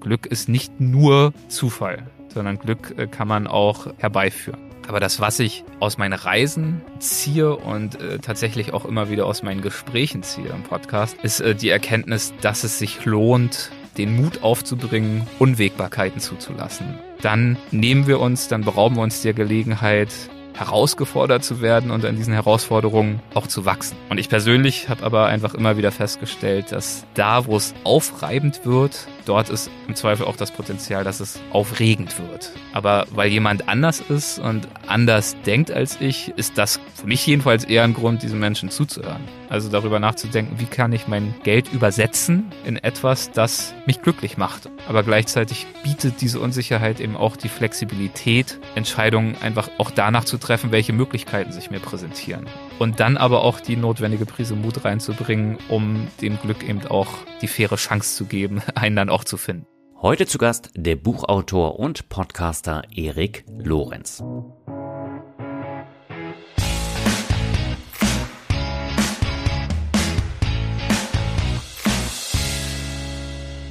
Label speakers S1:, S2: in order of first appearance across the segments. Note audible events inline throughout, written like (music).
S1: Glück ist nicht nur Zufall, sondern Glück äh, kann man auch herbeiführen. Aber das, was ich aus meinen Reisen ziehe und äh, tatsächlich auch immer wieder aus meinen Gesprächen ziehe im Podcast, ist äh, die Erkenntnis, dass es sich lohnt, den Mut aufzubringen, Unwägbarkeiten zuzulassen. Dann nehmen wir uns, dann berauben wir uns der Gelegenheit, herausgefordert zu werden und an diesen Herausforderungen auch zu wachsen. Und ich persönlich habe aber einfach immer wieder festgestellt, dass da, wo es aufreibend wird, dort ist im Zweifel auch das Potenzial, dass es aufregend wird. Aber weil jemand anders ist und anders denkt als ich, ist das für mich jedenfalls eher ein Grund, diesen Menschen zuzuhören. Also darüber nachzudenken, wie kann ich mein Geld übersetzen in etwas, das mich glücklich macht. Aber gleichzeitig bietet diese Unsicherheit eben auch die Flexibilität, Entscheidungen einfach auch danach zu treffen, welche Möglichkeiten sich mir präsentieren. Und dann aber auch die notwendige Prise Mut reinzubringen, um dem Glück eben auch die faire Chance zu geben, (laughs) einen dann auch zu finden.
S2: Heute zu Gast der Buchautor und Podcaster Erik Lorenz.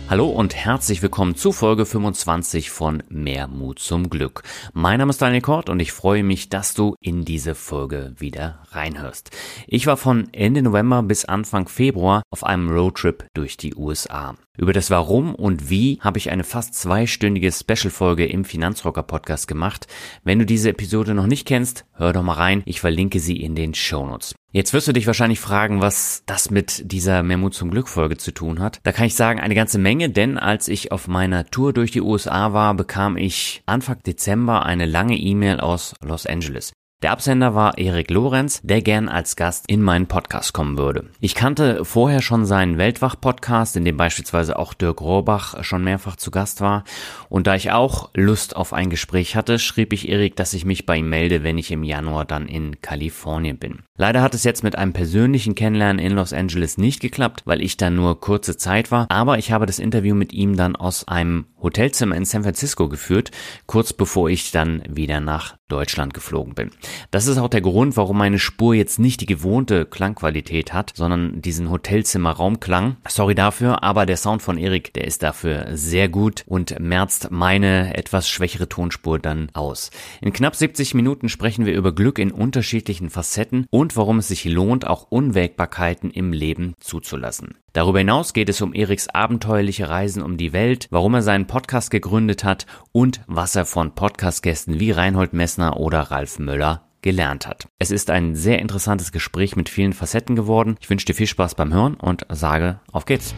S2: Hallo und herzlich willkommen zu Folge 25 von Mehr Mut zum Glück. Mein Name ist Daniel Kort und ich freue mich, dass du in diese Folge wieder reinhörst. Ich war von Ende November bis Anfang Februar auf einem Roadtrip durch die USA. Über das Warum und Wie habe ich eine fast zweistündige Special-Folge im Finanzrocker Podcast gemacht. Wenn du diese Episode noch nicht kennst, hör doch mal rein. Ich verlinke sie in den Shownotes. Jetzt wirst du dich wahrscheinlich fragen, was das mit dieser Memo zum Glück Folge zu tun hat. Da kann ich sagen, eine ganze Menge, denn als ich auf meiner Tour durch die USA war, bekam ich Anfang Dezember eine lange E-Mail aus Los Angeles. Der Absender war Erik Lorenz, der gern als Gast in meinen Podcast kommen würde. Ich kannte vorher schon seinen Weltwach-Podcast, in dem beispielsweise auch Dirk Rohrbach schon mehrfach zu Gast war. Und da ich auch Lust auf ein Gespräch hatte, schrieb ich Erik, dass ich mich bei ihm melde, wenn ich im Januar dann in Kalifornien bin. Leider hat es jetzt mit einem persönlichen Kennenlernen in Los Angeles nicht geklappt, weil ich da nur kurze Zeit war. Aber ich habe das Interview mit ihm dann aus einem Hotelzimmer in San Francisco geführt, kurz bevor ich dann wieder nach Deutschland geflogen bin. Das ist auch der Grund, warum meine Spur jetzt nicht die gewohnte Klangqualität hat, sondern diesen Hotelzimmer-Raumklang. Sorry dafür, aber der Sound von Erik, der ist dafür sehr gut und merzt meine etwas schwächere Tonspur dann aus. In knapp 70 Minuten sprechen wir über Glück in unterschiedlichen Facetten und warum es sich lohnt, auch Unwägbarkeiten im Leben zuzulassen. Darüber hinaus geht es um Eriks abenteuerliche Reisen um die Welt, warum er seinen Podcast gegründet hat und was er von Podcastgästen wie Reinhold Messner oder Ralf Möller gelernt hat. Es ist ein sehr interessantes Gespräch mit vielen Facetten geworden. Ich wünsche dir viel Spaß beim Hören und sage, auf geht's.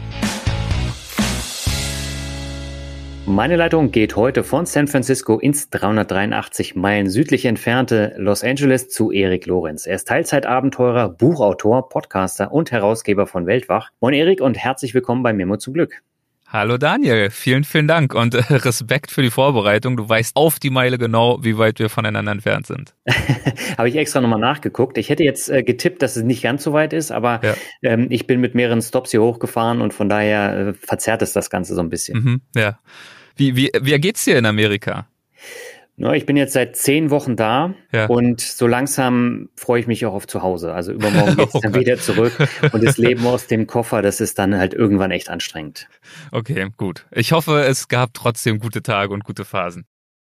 S2: Meine Leitung geht heute von San Francisco ins 383 Meilen südlich entfernte Los Angeles zu Erik Lorenz. Er ist Teilzeitabenteurer, Buchautor, Podcaster und Herausgeber von Weltwach. Moin Erik und herzlich willkommen bei Memo zum Glück.
S1: Hallo Daniel, vielen, vielen Dank und äh, (laughs) Respekt für die Vorbereitung. Du weißt auf die Meile genau, wie weit wir voneinander entfernt sind. (laughs)
S2: Habe ich extra nochmal nachgeguckt. Ich hätte jetzt äh, getippt, dass es nicht ganz so weit ist, aber ja. ähm, ich bin mit mehreren Stops hier hochgefahren und von daher äh, verzerrt es das Ganze so ein bisschen.
S1: Mhm, ja. Wie, wie, wie geht's dir in Amerika?
S2: Ich bin jetzt seit zehn Wochen da ja. und so langsam freue ich mich auch auf zu Hause. Also übermorgen (laughs) geht's oh dann Gott. wieder zurück und das Leben aus dem Koffer, das ist dann halt irgendwann echt anstrengend.
S1: Okay, gut. Ich hoffe, es gab trotzdem gute Tage und gute Phasen.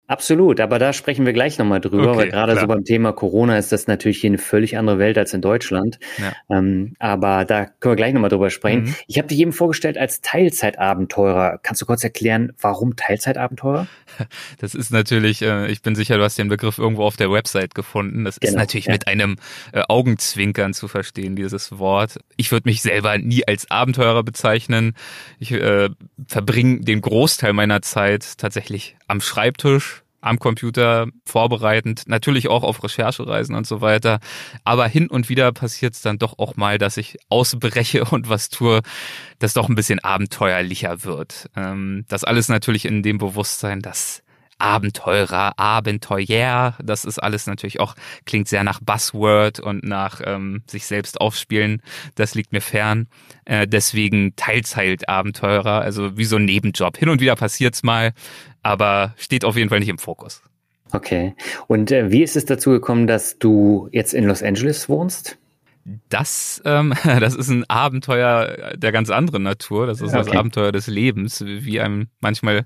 S2: Absolut, aber da sprechen wir gleich nochmal drüber, okay, weil gerade klar. so beim Thema Corona ist das natürlich hier eine völlig andere Welt als in Deutschland. Ja. Ähm, aber da können wir gleich nochmal drüber sprechen. Mhm. Ich habe dich eben vorgestellt als Teilzeitabenteurer. Kannst du kurz erklären, warum Teilzeitabenteurer? (laughs)
S1: Das ist natürlich, äh, ich bin sicher, du hast den Begriff irgendwo auf der Website gefunden. Das genau, ist natürlich ja. mit einem äh, Augenzwinkern zu verstehen, dieses Wort. Ich würde mich selber nie als Abenteurer bezeichnen. Ich äh, verbringe den Großteil meiner Zeit tatsächlich am Schreibtisch am Computer vorbereitend, natürlich auch auf Recherchereisen und so weiter. Aber hin und wieder passiert es dann doch auch mal, dass ich ausbreche und was tue, das doch ein bisschen abenteuerlicher wird. Ähm, das alles natürlich in dem Bewusstsein, dass Abenteurer, Abenteuer, das ist alles natürlich auch, klingt sehr nach Buzzword und nach ähm, sich selbst aufspielen. Das liegt mir fern. Äh, deswegen Teilzeit-Abenteurer, also wie so ein Nebenjob. Hin und wieder passiert's mal, aber steht auf jeden Fall nicht im Fokus.
S2: Okay. Und äh, wie ist es dazu gekommen, dass du jetzt in Los Angeles wohnst?
S1: Das, ähm, (laughs) das ist ein Abenteuer der ganz anderen Natur. Das ist okay. das Abenteuer des Lebens, wie einem manchmal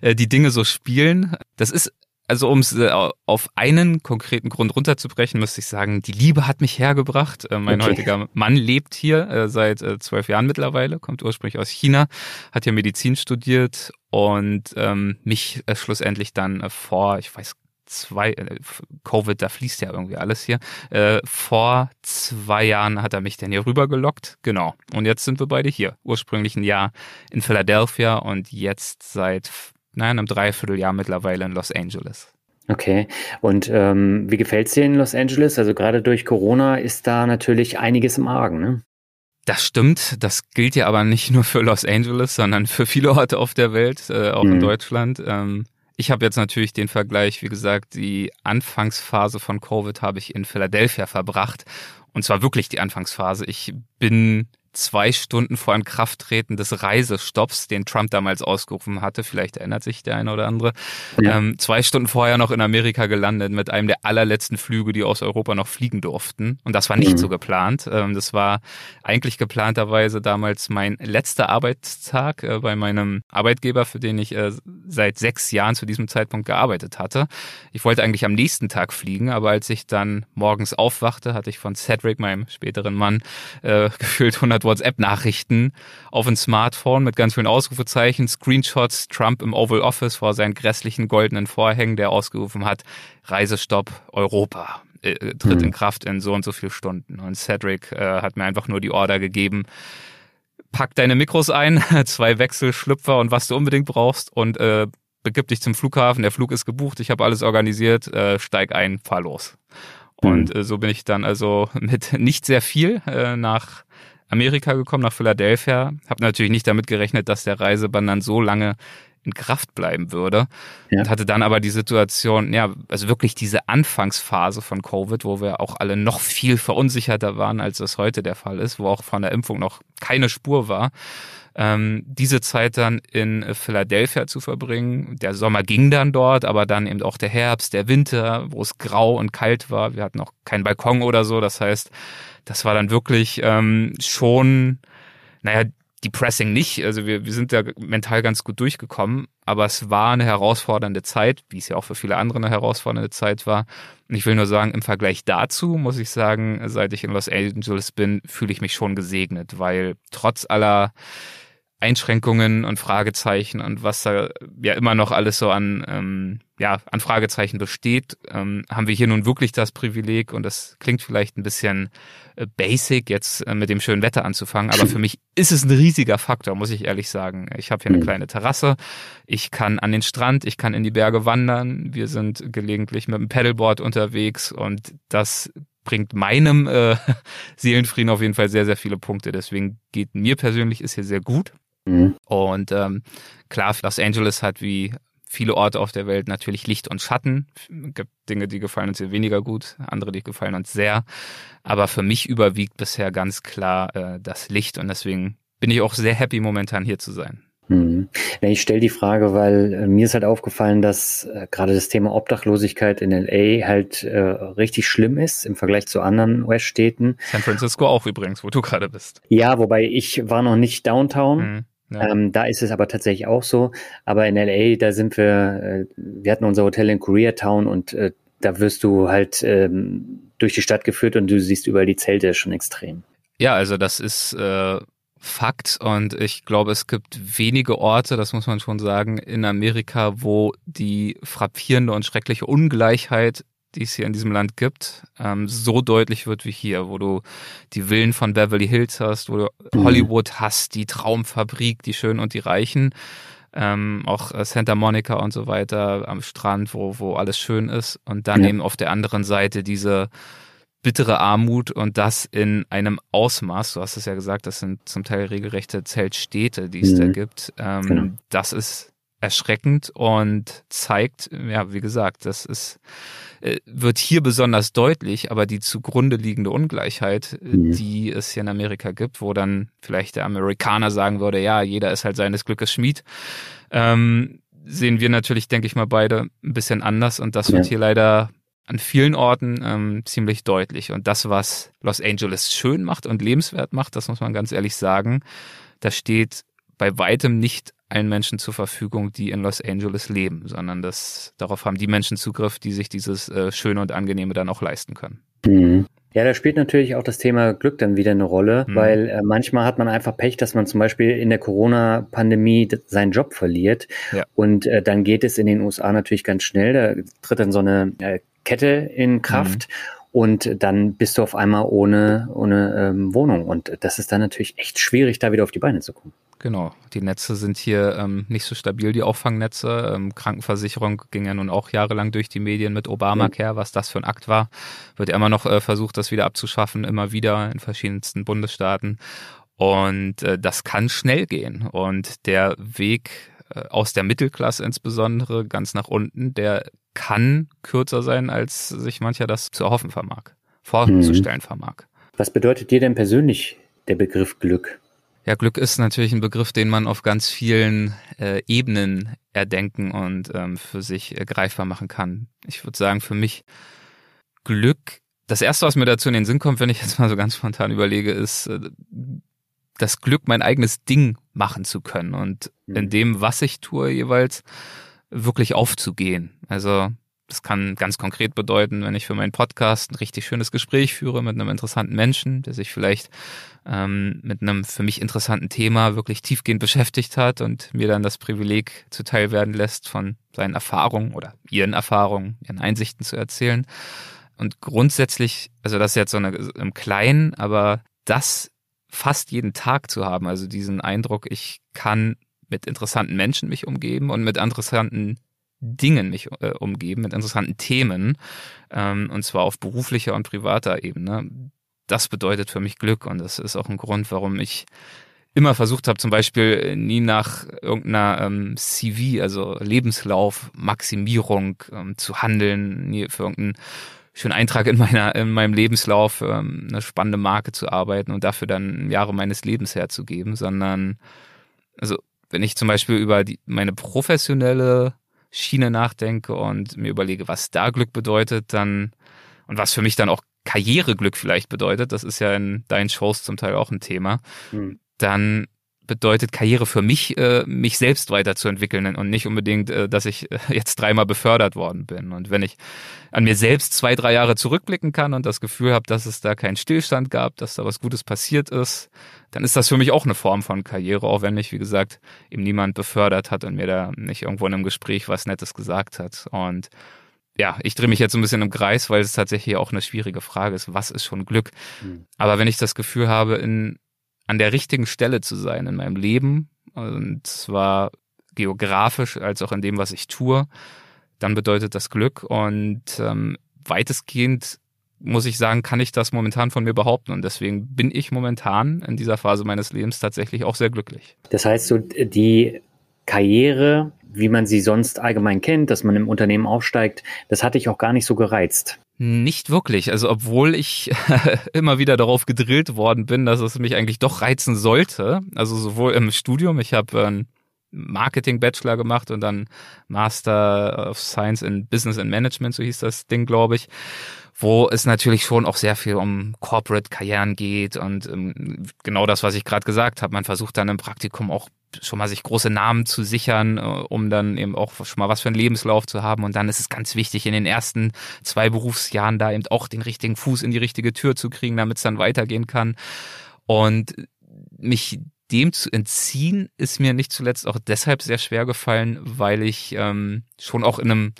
S1: äh, die Dinge so spielen. Das ist also um es äh, auf einen konkreten Grund runterzubrechen, müsste ich sagen, die Liebe hat mich hergebracht. Äh, mein okay. heutiger Mann lebt hier äh, seit zwölf Jahren mittlerweile, kommt ursprünglich aus China, hat hier Medizin studiert und ähm, mich schlussendlich dann vor, ich weiß zwei, äh, Covid, da fließt ja irgendwie alles hier. Äh, vor zwei Jahren hat er mich dann hier rübergelockt. Genau. Und jetzt sind wir beide hier. Ursprünglich ein Jahr in Philadelphia und jetzt seit, nein, einem Dreivierteljahr mittlerweile in Los Angeles.
S2: Okay. Und ähm, wie gefällt es dir in Los Angeles? Also gerade durch Corona ist da natürlich einiges im Argen, ne?
S1: Das stimmt. Das gilt ja aber nicht nur für Los Angeles, sondern für viele Orte auf der Welt, äh, auch mhm. in Deutschland. Ähm, ich habe jetzt natürlich den Vergleich, wie gesagt, die Anfangsphase von Covid habe ich in Philadelphia verbracht. Und zwar wirklich die Anfangsphase. Ich bin zwei Stunden vor Inkrafttreten des Reisestopps, den Trump damals ausgerufen hatte, vielleicht erinnert sich der eine oder andere, ja. ähm, zwei Stunden vorher noch in Amerika gelandet mit einem der allerletzten Flüge, die aus Europa noch fliegen durften. Und das war nicht mhm. so geplant. Ähm, das war eigentlich geplanterweise damals mein letzter Arbeitstag äh, bei meinem Arbeitgeber, für den ich äh, seit sechs Jahren zu diesem Zeitpunkt gearbeitet hatte. Ich wollte eigentlich am nächsten Tag fliegen, aber als ich dann morgens aufwachte, hatte ich von Cedric, meinem späteren Mann, äh, (laughs) gefühlt 100 WhatsApp-Nachrichten auf ein Smartphone mit ganz vielen Ausrufezeichen, Screenshots, Trump im Oval Office vor seinen grässlichen goldenen Vorhängen, der ausgerufen hat, Reisestopp Europa äh, äh tritt mhm. in Kraft in so und so viel Stunden. Und Cedric äh, hat mir einfach nur die Order gegeben, pack deine Mikros ein, (laughs) zwei Wechselschlüpfer und was du unbedingt brauchst und äh, begib dich zum Flughafen. Der Flug ist gebucht, ich habe alles organisiert, äh, steig ein, fahr los. Und mhm. äh, so bin ich dann also (laughs) mit nicht sehr viel äh, nach Amerika gekommen, nach Philadelphia. Habe natürlich nicht damit gerechnet, dass der Reisebann dann so lange in Kraft bleiben würde. Ja. Und hatte dann aber die Situation, ja, also wirklich diese Anfangsphase von Covid, wo wir auch alle noch viel verunsicherter waren, als das heute der Fall ist, wo auch von der Impfung noch keine Spur war. Ähm, diese Zeit dann in Philadelphia zu verbringen. Der Sommer ging dann dort, aber dann eben auch der Herbst, der Winter, wo es grau und kalt war. Wir hatten auch keinen Balkon oder so. Das heißt, das war dann wirklich ähm, schon, naja, depressing nicht. Also wir, wir sind da mental ganz gut durchgekommen, aber es war eine herausfordernde Zeit, wie es ja auch für viele andere eine herausfordernde Zeit war. Und ich will nur sagen, im Vergleich dazu muss ich sagen, seit ich in Los Angeles bin, fühle ich mich schon gesegnet, weil trotz aller Einschränkungen und Fragezeichen und was da ja immer noch alles so an ähm, ja an Fragezeichen besteht, ähm, haben wir hier nun wirklich das Privileg und das klingt vielleicht ein bisschen äh, basic jetzt äh, mit dem schönen Wetter anzufangen, aber für mich ist es ein riesiger Faktor, muss ich ehrlich sagen. Ich habe hier eine mhm. kleine Terrasse, ich kann an den Strand, ich kann in die Berge wandern, wir sind gelegentlich mit dem Paddleboard unterwegs und das bringt meinem äh, (laughs) Seelenfrieden auf jeden Fall sehr, sehr viele Punkte. Deswegen geht mir persönlich ist hier sehr gut. Mhm. Und ähm, klar, Los Angeles hat wie viele Orte auf der Welt natürlich Licht und Schatten. Es gibt Dinge, die gefallen uns hier weniger gut, andere, die gefallen uns sehr. Aber für mich überwiegt bisher ganz klar äh, das Licht und deswegen bin ich auch sehr happy, momentan hier zu sein.
S2: Hm. Ich stelle die Frage, weil äh, mir ist halt aufgefallen, dass äh, gerade das Thema Obdachlosigkeit in LA halt äh, richtig schlimm ist im Vergleich zu anderen US-Städten.
S1: San Francisco auch übrigens, wo du gerade bist.
S2: Ja, wobei ich war noch nicht downtown. Hm. Ja. Ähm, da ist es aber tatsächlich auch so. Aber in LA, da sind wir, äh, wir hatten unser Hotel in Koreatown und äh, da wirst du halt ähm, durch die Stadt geführt und du siehst überall die Zelte schon extrem.
S1: Ja, also das ist äh, Fakt und ich glaube, es gibt wenige Orte, das muss man schon sagen, in Amerika, wo die frappierende und schreckliche Ungleichheit die es hier in diesem Land gibt, ähm, so deutlich wird wie hier, wo du die Villen von Beverly Hills hast, wo du mhm. Hollywood hast, die Traumfabrik, die Schönen und die Reichen. ähm, auch äh, Santa Monica und so weiter am Strand, wo, wo alles schön ist. Und dann ja. eben auf der anderen Seite diese bittere Armut und das in einem Ausmaß, du hast es ja gesagt, das sind zum Teil regelrechte Zeltstädte, die es mhm. da gibt. Ähm, genau. Das ist erschreckend und zeigt, ja, wie gesagt, das ist, wird hier besonders deutlich, aber die zugrunde liegende Ungleichheit, äh, mhm. die es hier in Amerika gibt, wo dann vielleicht der Amerikaner sagen würde, ja, jeder ist halt seines Glückes Schmied, ähm, sehen wir natürlich, denke ich mal, beide ein bisschen anders und das ja. wird hier leider an vielen Orten ähm, ziemlich deutlich. Und das, was Los Angeles schön macht und lebenswert macht, das muss man ganz ehrlich sagen, da steht bei weitem nicht allen Menschen zur Verfügung, die in Los Angeles leben, sondern das, darauf haben die Menschen Zugriff, die sich dieses äh, Schöne und Angenehme dann auch leisten können.
S3: Mhm. Ja, da spielt natürlich auch das Thema Glück dann wieder eine Rolle, mhm. weil äh, manchmal hat man einfach Pech, dass man zum Beispiel in der Corona-Pandemie seinen Job verliert. Ja. Und äh, dann geht es in den USA natürlich ganz schnell. Da tritt dann so eine äh, Kette in Kraft. Mhm und dann bist du auf einmal ohne, ohne ähm, Wohnung. Und das ist dann natürlich echt schwierig, da wieder auf die Beine zu kommen.
S1: Genau, die Netze sind hier ähm, nicht so stabil, die Auffangnetze. Ähm, Krankenversicherung ging ja nun auch jahrelang durch die Medien mit Obamacare, was das für ein Akt war. Wird ja immer noch äh, versucht, das wieder abzuschaffen, immer wieder in verschiedensten Bundesstaaten. Und äh, das kann schnell gehen. Und der Weg äh, aus der Mittelklasse insbesondere ganz nach unten, der kann kürzer sein, als sich mancher das zu erhoffen vermag, vorzustellen mhm. vermag.
S3: Was bedeutet dir denn persönlich der Begriff Glück?
S1: Ja, Glück ist natürlich ein Begriff, den man auf ganz vielen äh, Ebenen erdenken und ähm, für sich äh, greifbar machen kann. Ich würde sagen, für mich Glück, das erste, was mir dazu in den Sinn kommt, wenn ich (laughs) jetzt mal so ganz spontan überlege, ist äh, das Glück, mein eigenes Ding machen zu können und mhm. in dem, was ich tue, jeweils wirklich aufzugehen. Also das kann ganz konkret bedeuten, wenn ich für meinen Podcast ein richtig schönes Gespräch führe mit einem interessanten Menschen, der sich vielleicht ähm, mit einem für mich interessanten Thema wirklich tiefgehend beschäftigt hat und mir dann das Privileg zuteil werden lässt, von seinen Erfahrungen oder ihren Erfahrungen, ihren Einsichten zu erzählen. Und grundsätzlich, also das ist jetzt so eine, im Kleinen, aber das fast jeden Tag zu haben, also diesen Eindruck, ich kann mit interessanten Menschen mich umgeben und mit interessanten Dingen mich äh, umgeben, mit interessanten Themen, ähm, und zwar auf beruflicher und privater Ebene. Das bedeutet für mich Glück und das ist auch ein Grund, warum ich immer versucht habe, zum Beispiel nie nach irgendeiner ähm, CV, also Lebenslauf, Maximierung ähm, zu handeln, nie für irgendeinen schönen Eintrag in meiner in meinem Lebenslauf ähm, eine spannende Marke zu arbeiten und dafür dann Jahre meines Lebens herzugeben, sondern also wenn ich zum Beispiel über die, meine professionelle Schiene nachdenke und mir überlege, was da Glück bedeutet, dann und was für mich dann auch Karriereglück vielleicht bedeutet, das ist ja in deinen Shows zum Teil auch ein Thema, mhm. dann bedeutet Karriere für mich, äh, mich selbst weiterzuentwickeln und nicht unbedingt, äh, dass ich äh, jetzt dreimal befördert worden bin. Und wenn ich an mir selbst zwei, drei Jahre zurückblicken kann und das Gefühl habe, dass es da keinen Stillstand gab, dass da was Gutes passiert ist, dann ist das für mich auch eine Form von Karriere, auch wenn mich, wie gesagt, eben niemand befördert hat und mir da nicht irgendwo in einem Gespräch was Nettes gesagt hat. Und ja, ich drehe mich jetzt ein bisschen im Kreis, weil es tatsächlich auch eine schwierige Frage ist. Was ist schon Glück? Mhm. Aber wenn ich das Gefühl habe, in an der richtigen Stelle zu sein in meinem Leben, und zwar geografisch als auch in dem, was ich tue, dann bedeutet das Glück. Und ähm, weitestgehend muss ich sagen, kann ich das momentan von mir behaupten. Und deswegen bin ich momentan in dieser Phase meines Lebens tatsächlich auch sehr glücklich.
S3: Das heißt, so die Karriere, wie man sie sonst allgemein kennt, dass man im Unternehmen aufsteigt, das hatte ich auch gar nicht so gereizt.
S1: Nicht wirklich. Also obwohl ich (laughs) immer wieder darauf gedrillt worden bin, dass es mich eigentlich doch reizen sollte. Also sowohl im Studium, ich habe einen Marketing-Bachelor gemacht und dann Master of Science in Business and Management, so hieß das Ding, glaube ich wo es natürlich schon auch sehr viel um Corporate-Karrieren geht und ähm, genau das, was ich gerade gesagt habe. Man versucht dann im Praktikum auch schon mal sich große Namen zu sichern, äh, um dann eben auch schon mal was für einen Lebenslauf zu haben. Und dann ist es ganz wichtig, in den ersten zwei Berufsjahren da eben auch den richtigen Fuß in die richtige Tür zu kriegen, damit es dann weitergehen kann. Und mich dem zu entziehen, ist mir nicht zuletzt auch deshalb sehr schwer gefallen, weil ich ähm, schon auch in einem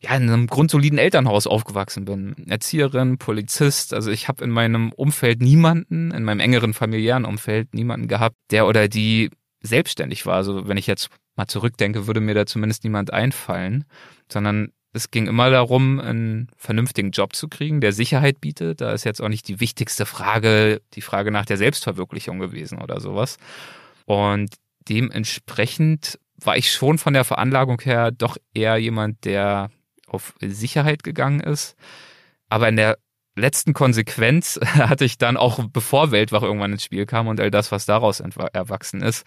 S1: ja, in einem grundsoliden Elternhaus aufgewachsen bin. Erzieherin, Polizist. Also ich habe in meinem Umfeld niemanden, in meinem engeren familiären Umfeld niemanden gehabt, der oder die selbstständig war. Also wenn ich jetzt mal zurückdenke, würde mir da zumindest niemand einfallen, sondern es ging immer darum, einen vernünftigen Job zu kriegen, der Sicherheit bietet. Da ist jetzt auch nicht die wichtigste Frage, die Frage nach der Selbstverwirklichung gewesen oder sowas. Und dementsprechend war ich schon von der Veranlagung her doch eher jemand, der auf Sicherheit gegangen ist. Aber in der letzten Konsequenz (laughs) hatte ich dann auch, bevor Weltwach irgendwann ins Spiel kam und all das, was daraus erwachsen ist,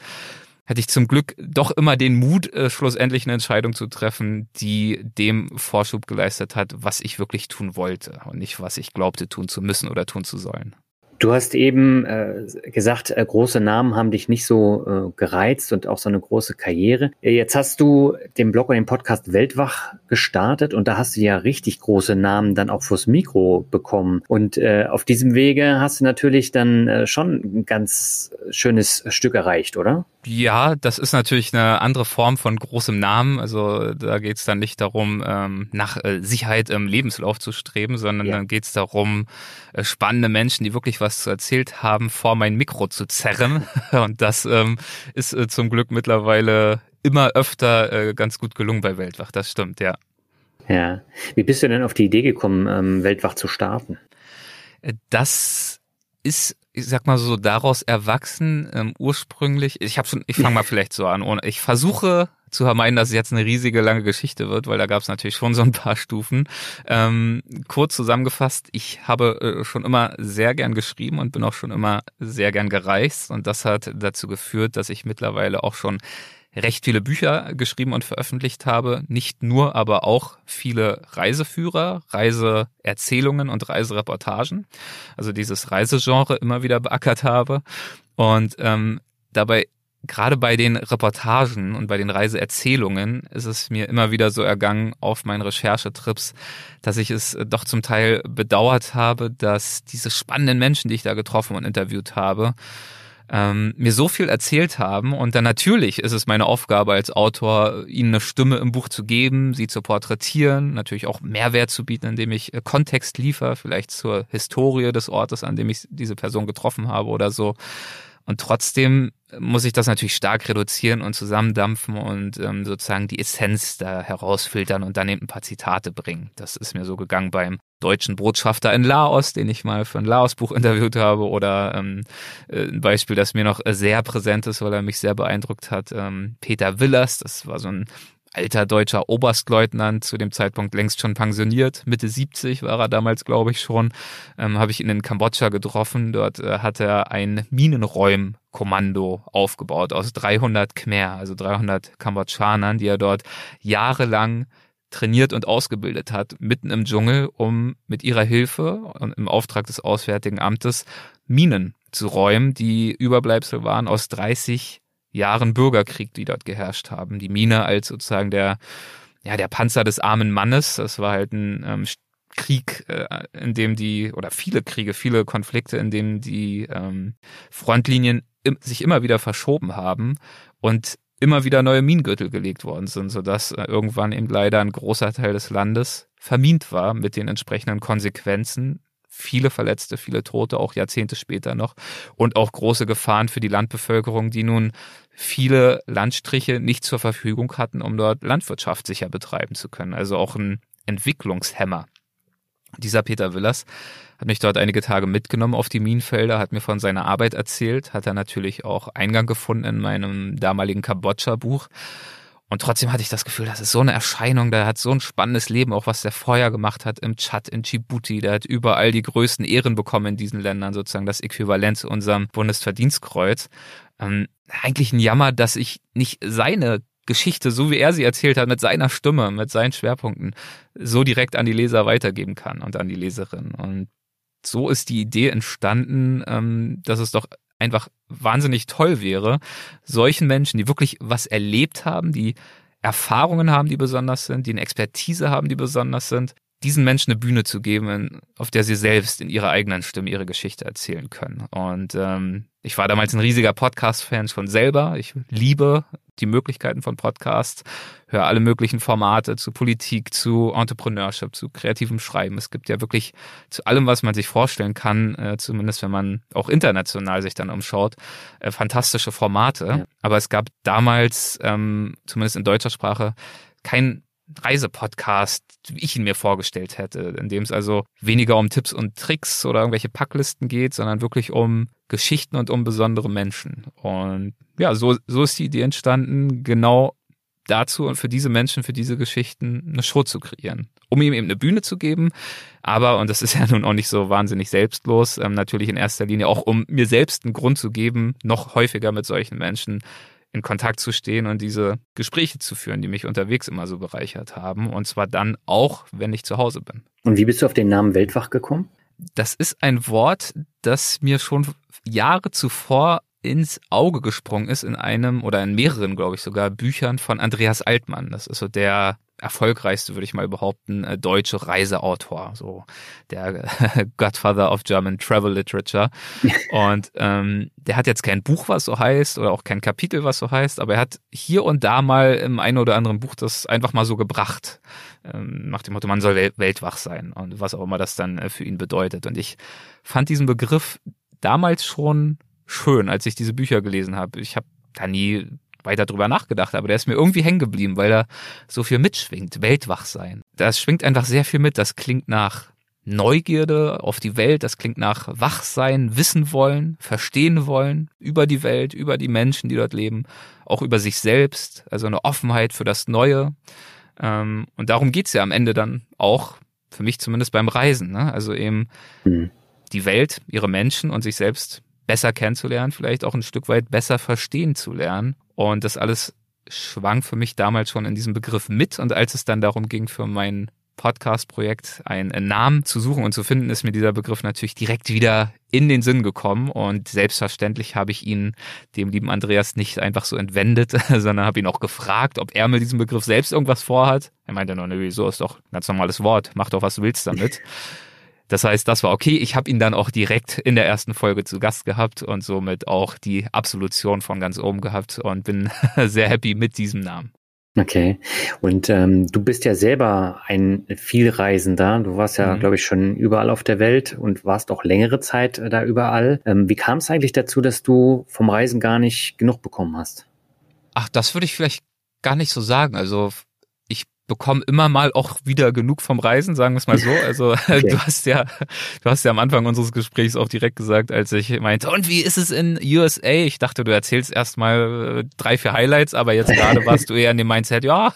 S1: hatte ich zum Glück doch immer den Mut, äh, schlussendlich eine Entscheidung zu treffen, die dem Vorschub geleistet hat, was ich wirklich tun wollte und nicht, was ich glaubte tun zu müssen oder tun zu sollen.
S3: Du hast eben äh, gesagt, äh, große Namen haben dich nicht so äh, gereizt und auch so eine große Karriere. Äh, jetzt hast du den Blog und den Podcast Weltwach gestartet und da hast du ja richtig große Namen dann auch fürs Mikro bekommen. Und äh, auf diesem Wege hast du natürlich dann äh, schon ein ganz schönes Stück erreicht, oder?
S1: Ja, das ist natürlich eine andere Form von großem Namen. Also da geht es dann nicht darum, ähm, nach äh, Sicherheit im Lebenslauf zu streben, sondern ja. dann geht es darum, äh, spannende Menschen, die wirklich was zu erzählt haben, vor mein Mikro zu zerren. (laughs) Und das ähm, ist äh, zum Glück mittlerweile immer öfter ganz gut gelungen bei Weltwach. Das stimmt, ja.
S3: Ja. Wie bist du denn auf die Idee gekommen, ähm, Weltwach zu starten?
S1: Das ist ich sag mal so, daraus erwachsen, ähm, ursprünglich, ich habe schon, ich fange mal (laughs) vielleicht so an, und ich versuche zu vermeiden, dass es jetzt eine riesige lange Geschichte wird, weil da gab es natürlich schon so ein paar Stufen. Ähm, kurz zusammengefasst, ich habe äh, schon immer sehr gern geschrieben und bin auch schon immer sehr gern gereist und das hat dazu geführt, dass ich mittlerweile auch schon recht viele Bücher geschrieben und veröffentlicht habe. Nicht nur, aber auch viele Reiseführer, Reiseerzählungen und Reisereportagen. Also dieses Reisegenre immer wieder beackert habe. Und ähm, dabei gerade bei den Reportagen und bei den Reiseerzählungen ist es mir immer wieder so ergangen auf meinen Recherchetrips, dass ich es doch zum Teil bedauert habe, dass diese spannenden Menschen, die ich da getroffen und interviewt habe, ähm, mir so viel erzählt haben. Und dann natürlich ist es meine Aufgabe als Autor, ihnen eine Stimme im Buch zu geben, sie zu porträtieren, natürlich auch Mehrwert zu bieten, indem ich äh, Kontext liefere, vielleicht zur Historie des Ortes, an dem ich diese Person getroffen habe oder so. Und trotzdem muss ich das natürlich stark reduzieren und zusammendampfen und ähm, sozusagen die Essenz da herausfiltern und dann eben ein paar Zitate bringen. Das ist mir so gegangen beim deutschen Botschafter in Laos, den ich mal für ein Laos-Buch interviewt habe, oder ähm, äh, ein Beispiel, das mir noch sehr präsent ist, weil er mich sehr beeindruckt hat, ähm, Peter Willers, das war so ein alter deutscher Oberstleutnant, zu dem Zeitpunkt längst schon pensioniert, Mitte 70 war er damals, glaube ich schon, ähm, habe ich ihn in Kambodscha getroffen. Dort äh, hat er ein Minenräumkommando aufgebaut aus 300 Khmer, also 300 Kambodschanern, die er dort jahrelang trainiert und ausgebildet hat, mitten im Dschungel, um mit ihrer Hilfe und im Auftrag des Auswärtigen Amtes Minen zu räumen, die Überbleibsel waren aus 30 Jahren Bürgerkrieg, die dort geherrscht haben. Die Mine als sozusagen der, ja, der Panzer des armen Mannes. Das war halt ein ähm, Krieg, äh, in dem die, oder viele Kriege, viele Konflikte, in denen die ähm, Frontlinien im, sich immer wieder verschoben haben und immer wieder neue Minengürtel gelegt worden sind, sodass äh, irgendwann eben leider ein großer Teil des Landes vermint war mit den entsprechenden Konsequenzen viele Verletzte, viele Tote, auch Jahrzehnte später noch und auch große Gefahren für die Landbevölkerung, die nun viele Landstriche nicht zur Verfügung hatten, um dort Landwirtschaft sicher betreiben zu können. Also auch ein Entwicklungshemmer. Dieser Peter Willers hat mich dort einige Tage mitgenommen auf die Minenfelder, hat mir von seiner Arbeit erzählt, hat er natürlich auch Eingang gefunden in meinem damaligen Kambodscha-Buch und trotzdem hatte ich das Gefühl, das ist so eine Erscheinung, der hat so ein spannendes Leben, auch was der vorher gemacht hat im Tschad, in Djibouti. Der hat überall die größten Ehren bekommen in diesen Ländern, sozusagen das Äquivalent zu unserem Bundesverdienstkreuz. Ähm, eigentlich ein Jammer, dass ich nicht seine Geschichte, so wie er sie erzählt hat, mit seiner Stimme, mit seinen Schwerpunkten, so direkt an die Leser weitergeben kann und an die Leserin. Und so ist die Idee entstanden, ähm, dass es doch einfach wahnsinnig toll wäre, solchen Menschen, die wirklich was erlebt haben, die Erfahrungen haben, die besonders sind, die eine Expertise haben, die besonders sind, diesen Menschen eine Bühne zu geben, auf der sie selbst in ihrer eigenen Stimme ihre Geschichte erzählen können. Und ähm, ich war damals ein riesiger Podcast-Fan schon selber. Ich liebe die Möglichkeiten von Podcasts, höre alle möglichen Formate zu Politik, zu Entrepreneurship, zu kreativem Schreiben. Es gibt ja wirklich zu allem, was man sich vorstellen kann, äh, zumindest wenn man auch international sich dann umschaut, äh, fantastische Formate. Ja. Aber es gab damals, ähm, zumindest in deutscher Sprache, kein Reisepodcast, wie ich ihn mir vorgestellt hätte, in dem es also weniger um Tipps und Tricks oder irgendwelche Packlisten geht, sondern wirklich um Geschichten und um besondere Menschen. Und ja, so, so ist die Idee entstanden, genau dazu und für diese Menschen, für diese Geschichten eine Show zu kreieren. Um ihm eben eine Bühne zu geben, aber, und das ist ja nun auch nicht so wahnsinnig selbstlos, ähm, natürlich in erster Linie auch, um mir selbst einen Grund zu geben, noch häufiger mit solchen Menschen in Kontakt zu stehen und diese Gespräche zu führen, die mich unterwegs immer so bereichert haben. Und zwar dann auch, wenn ich zu Hause bin.
S3: Und wie bist du auf den Namen Weltwach gekommen?
S1: Das ist ein Wort, das mir schon Jahre zuvor ins Auge gesprungen ist in einem oder in mehreren, glaube ich, sogar Büchern von Andreas Altmann. Das ist so der erfolgreichste, würde ich mal behaupten, äh, deutsche Reiseautor, so der (laughs) Godfather of German Travel Literature. (laughs) Und ähm, der hat jetzt kein Buch, was so heißt, oder auch kein Kapitel, was so heißt, aber er hat hier und da mal im einen oder anderen Buch das einfach mal so gebracht, ähm, nach dem Motto, man soll weltwach sein und was auch immer das dann äh, für ihn bedeutet. Und ich fand diesen Begriff damals schon schön, als ich diese Bücher gelesen habe. Ich habe da nie weiter drüber nachgedacht, aber der ist mir irgendwie hängen geblieben, weil er so viel mitschwingt, Weltwach sein. Das schwingt einfach sehr viel mit. Das klingt nach Neugierde auf die Welt, das klingt nach Wachsein, wissen wollen, verstehen wollen über die Welt, über die Menschen, die dort leben, auch über sich selbst, also eine Offenheit für das Neue. Ähm, und darum geht's ja am Ende dann auch, für mich zumindest beim Reisen. Ne? Also eben mhm. die Welt, ihre Menschen und sich selbst besser kennenzulernen, vielleicht auch ein Stück weit besser verstehen zu lernen und das alles schwang für mich damals schon in diesem Begriff mit. Und als es dann darum ging, für mein Podcast-Projekt einen Namen zu suchen und zu finden, ist mir dieser Begriff natürlich direkt wieder in den Sinn gekommen. Und selbstverständlich habe ich ihn dem lieben Andreas nicht einfach so entwendet, (laughs) sondern habe ihn auch gefragt, ob er mit diesem Begriff selbst irgendwas vorhat. Er meinte nur, nö, so ist doch ein ganz normales Wort. Mach doch, was du willst damit. (laughs) Das heißt, das war okay. Ich habe ihn dann auch direkt in der ersten Folge zu Gast gehabt und somit auch die Absolution von ganz oben gehabt und bin (laughs) sehr happy mit diesem Namen.
S3: Okay. Und ähm, du bist ja selber ein Vielreisender. Du warst ja, mhm. glaube ich, schon überall auf der Welt und warst auch längere Zeit äh, da überall. Ähm, wie kam es eigentlich dazu, dass du vom Reisen gar nicht genug bekommen hast?
S1: Ach, das würde ich vielleicht gar nicht so sagen. Also bekomme immer mal auch wieder genug vom Reisen, sagen wir es mal so. Also (laughs) okay. du hast ja, du hast ja am Anfang unseres Gesprächs auch direkt gesagt, als ich meinte, und wie ist es in USA? Ich dachte, du erzählst erstmal äh, drei, vier Highlights, aber jetzt gerade warst du eher in dem Mindset, ja,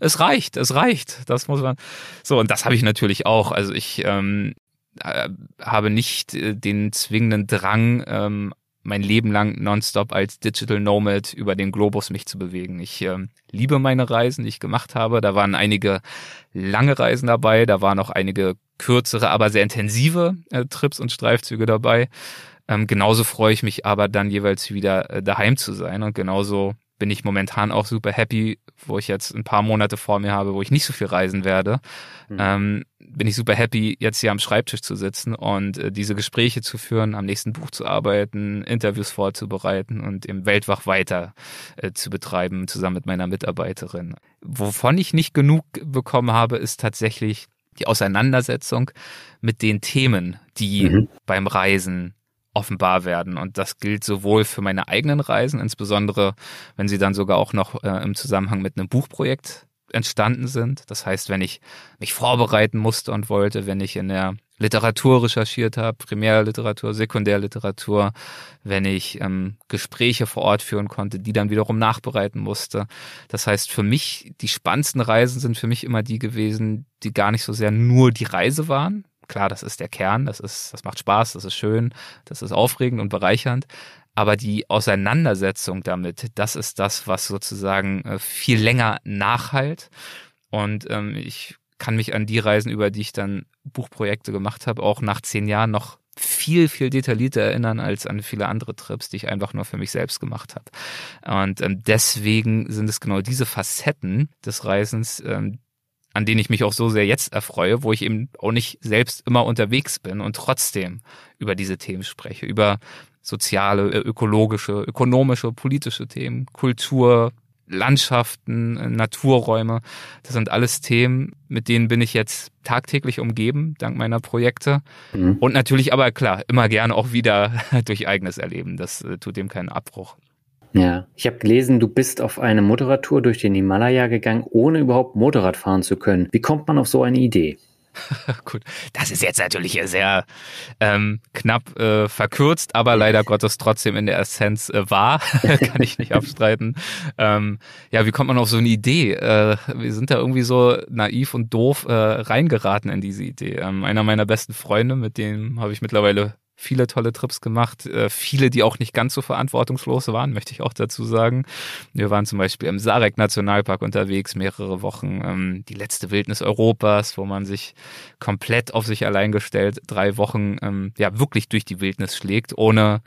S1: es reicht, es reicht. Das muss man. So, und das habe ich natürlich auch. Also ich ähm, äh, habe nicht äh, den zwingenden Drang, ähm, mein Leben lang nonstop als Digital Nomad über den Globus mich zu bewegen. Ich äh, liebe meine Reisen, die ich gemacht habe. Da waren einige lange Reisen dabei, da waren auch einige kürzere, aber sehr intensive äh, Trips und Streifzüge dabei. Ähm, genauso freue ich mich aber dann jeweils wieder äh, daheim zu sein und genauso bin ich momentan auch super happy, wo ich jetzt ein paar Monate vor mir habe, wo ich nicht so viel reisen werde. Mhm. Ähm, bin ich super happy, jetzt hier am Schreibtisch zu sitzen und äh, diese Gespräche zu führen, am nächsten Buch zu arbeiten, Interviews vorzubereiten und im Weltwach weiter äh, zu betreiben, zusammen mit meiner Mitarbeiterin. Wovon ich nicht genug bekommen habe, ist tatsächlich die Auseinandersetzung mit den Themen, die mhm. beim Reisen offenbar werden. Und das gilt sowohl für meine eigenen Reisen, insbesondere wenn sie dann sogar auch noch äh, im Zusammenhang mit einem Buchprojekt entstanden sind. Das heißt, wenn ich mich vorbereiten musste und wollte, wenn ich in der Literatur recherchiert habe, Primärliteratur, Sekundärliteratur, wenn ich ähm, Gespräche vor Ort führen konnte, die dann wiederum nachbereiten musste. Das heißt, für mich, die spannendsten Reisen sind für mich immer die gewesen, die gar nicht so sehr nur die Reise waren, Klar, das ist der Kern, das ist, das macht Spaß, das ist schön, das ist aufregend und bereichernd. Aber die Auseinandersetzung damit, das ist das, was sozusagen äh, viel länger nachhalt. Und ähm, ich kann mich an die Reisen, über die ich dann Buchprojekte gemacht habe, auch nach zehn Jahren noch viel, viel detaillierter erinnern als an viele andere Trips, die ich einfach nur für mich selbst gemacht habe. Und ähm, deswegen sind es genau diese Facetten des Reisens, ähm, an denen ich mich auch so sehr jetzt erfreue, wo ich eben auch nicht selbst immer unterwegs bin und trotzdem über diese Themen spreche, über soziale, ökologische, ökonomische, politische Themen, Kultur, Landschaften, äh, Naturräume. Das sind alles Themen, mit denen bin ich jetzt tagtäglich umgeben, dank meiner Projekte. Mhm. Und natürlich aber klar, immer gerne auch wieder (laughs) durch eigenes Erleben. Das äh, tut dem keinen Abbruch.
S3: Ja, ich habe gelesen, du bist auf eine Motorradtour durch den Himalaya gegangen, ohne überhaupt Motorrad fahren zu können. Wie kommt man auf so eine Idee? (laughs)
S1: Gut, das ist jetzt natürlich sehr ähm, knapp äh, verkürzt, aber leider Gottes trotzdem in der Essenz äh, wahr, (laughs) kann ich nicht abstreiten. Ähm, ja, wie kommt man auf so eine Idee? Äh, wir sind da irgendwie so naiv und doof äh, reingeraten in diese Idee. Ähm, einer meiner besten Freunde, mit dem habe ich mittlerweile viele tolle Trips gemacht, äh, viele, die auch nicht ganz so verantwortungslos waren, möchte ich auch dazu sagen. Wir waren zum Beispiel im Sarek Nationalpark unterwegs, mehrere Wochen, ähm, die letzte Wildnis Europas, wo man sich komplett auf sich allein gestellt, drei Wochen, ähm, ja, wirklich durch die Wildnis schlägt, ohne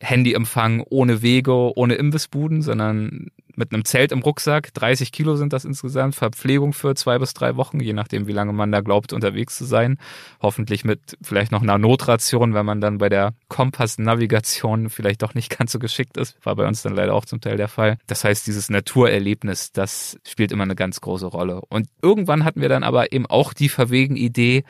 S1: Handyempfang, ohne Wege, ohne Imbissbuden, sondern mit einem Zelt im Rucksack. 30 Kilo sind das insgesamt. Verpflegung für zwei bis drei Wochen, je nachdem, wie lange man da glaubt, unterwegs zu sein. Hoffentlich mit vielleicht noch einer Notration, wenn man dann bei der Kompass-Navigation vielleicht doch nicht (laughs) ganz so geschickt ist. War bei uns dann leider auch zum Teil der Fall. Das heißt, dieses Naturerlebnis, das spielt immer eine ganz große Rolle. Und irgendwann hatten wir dann aber eben auch die verwegen Idee,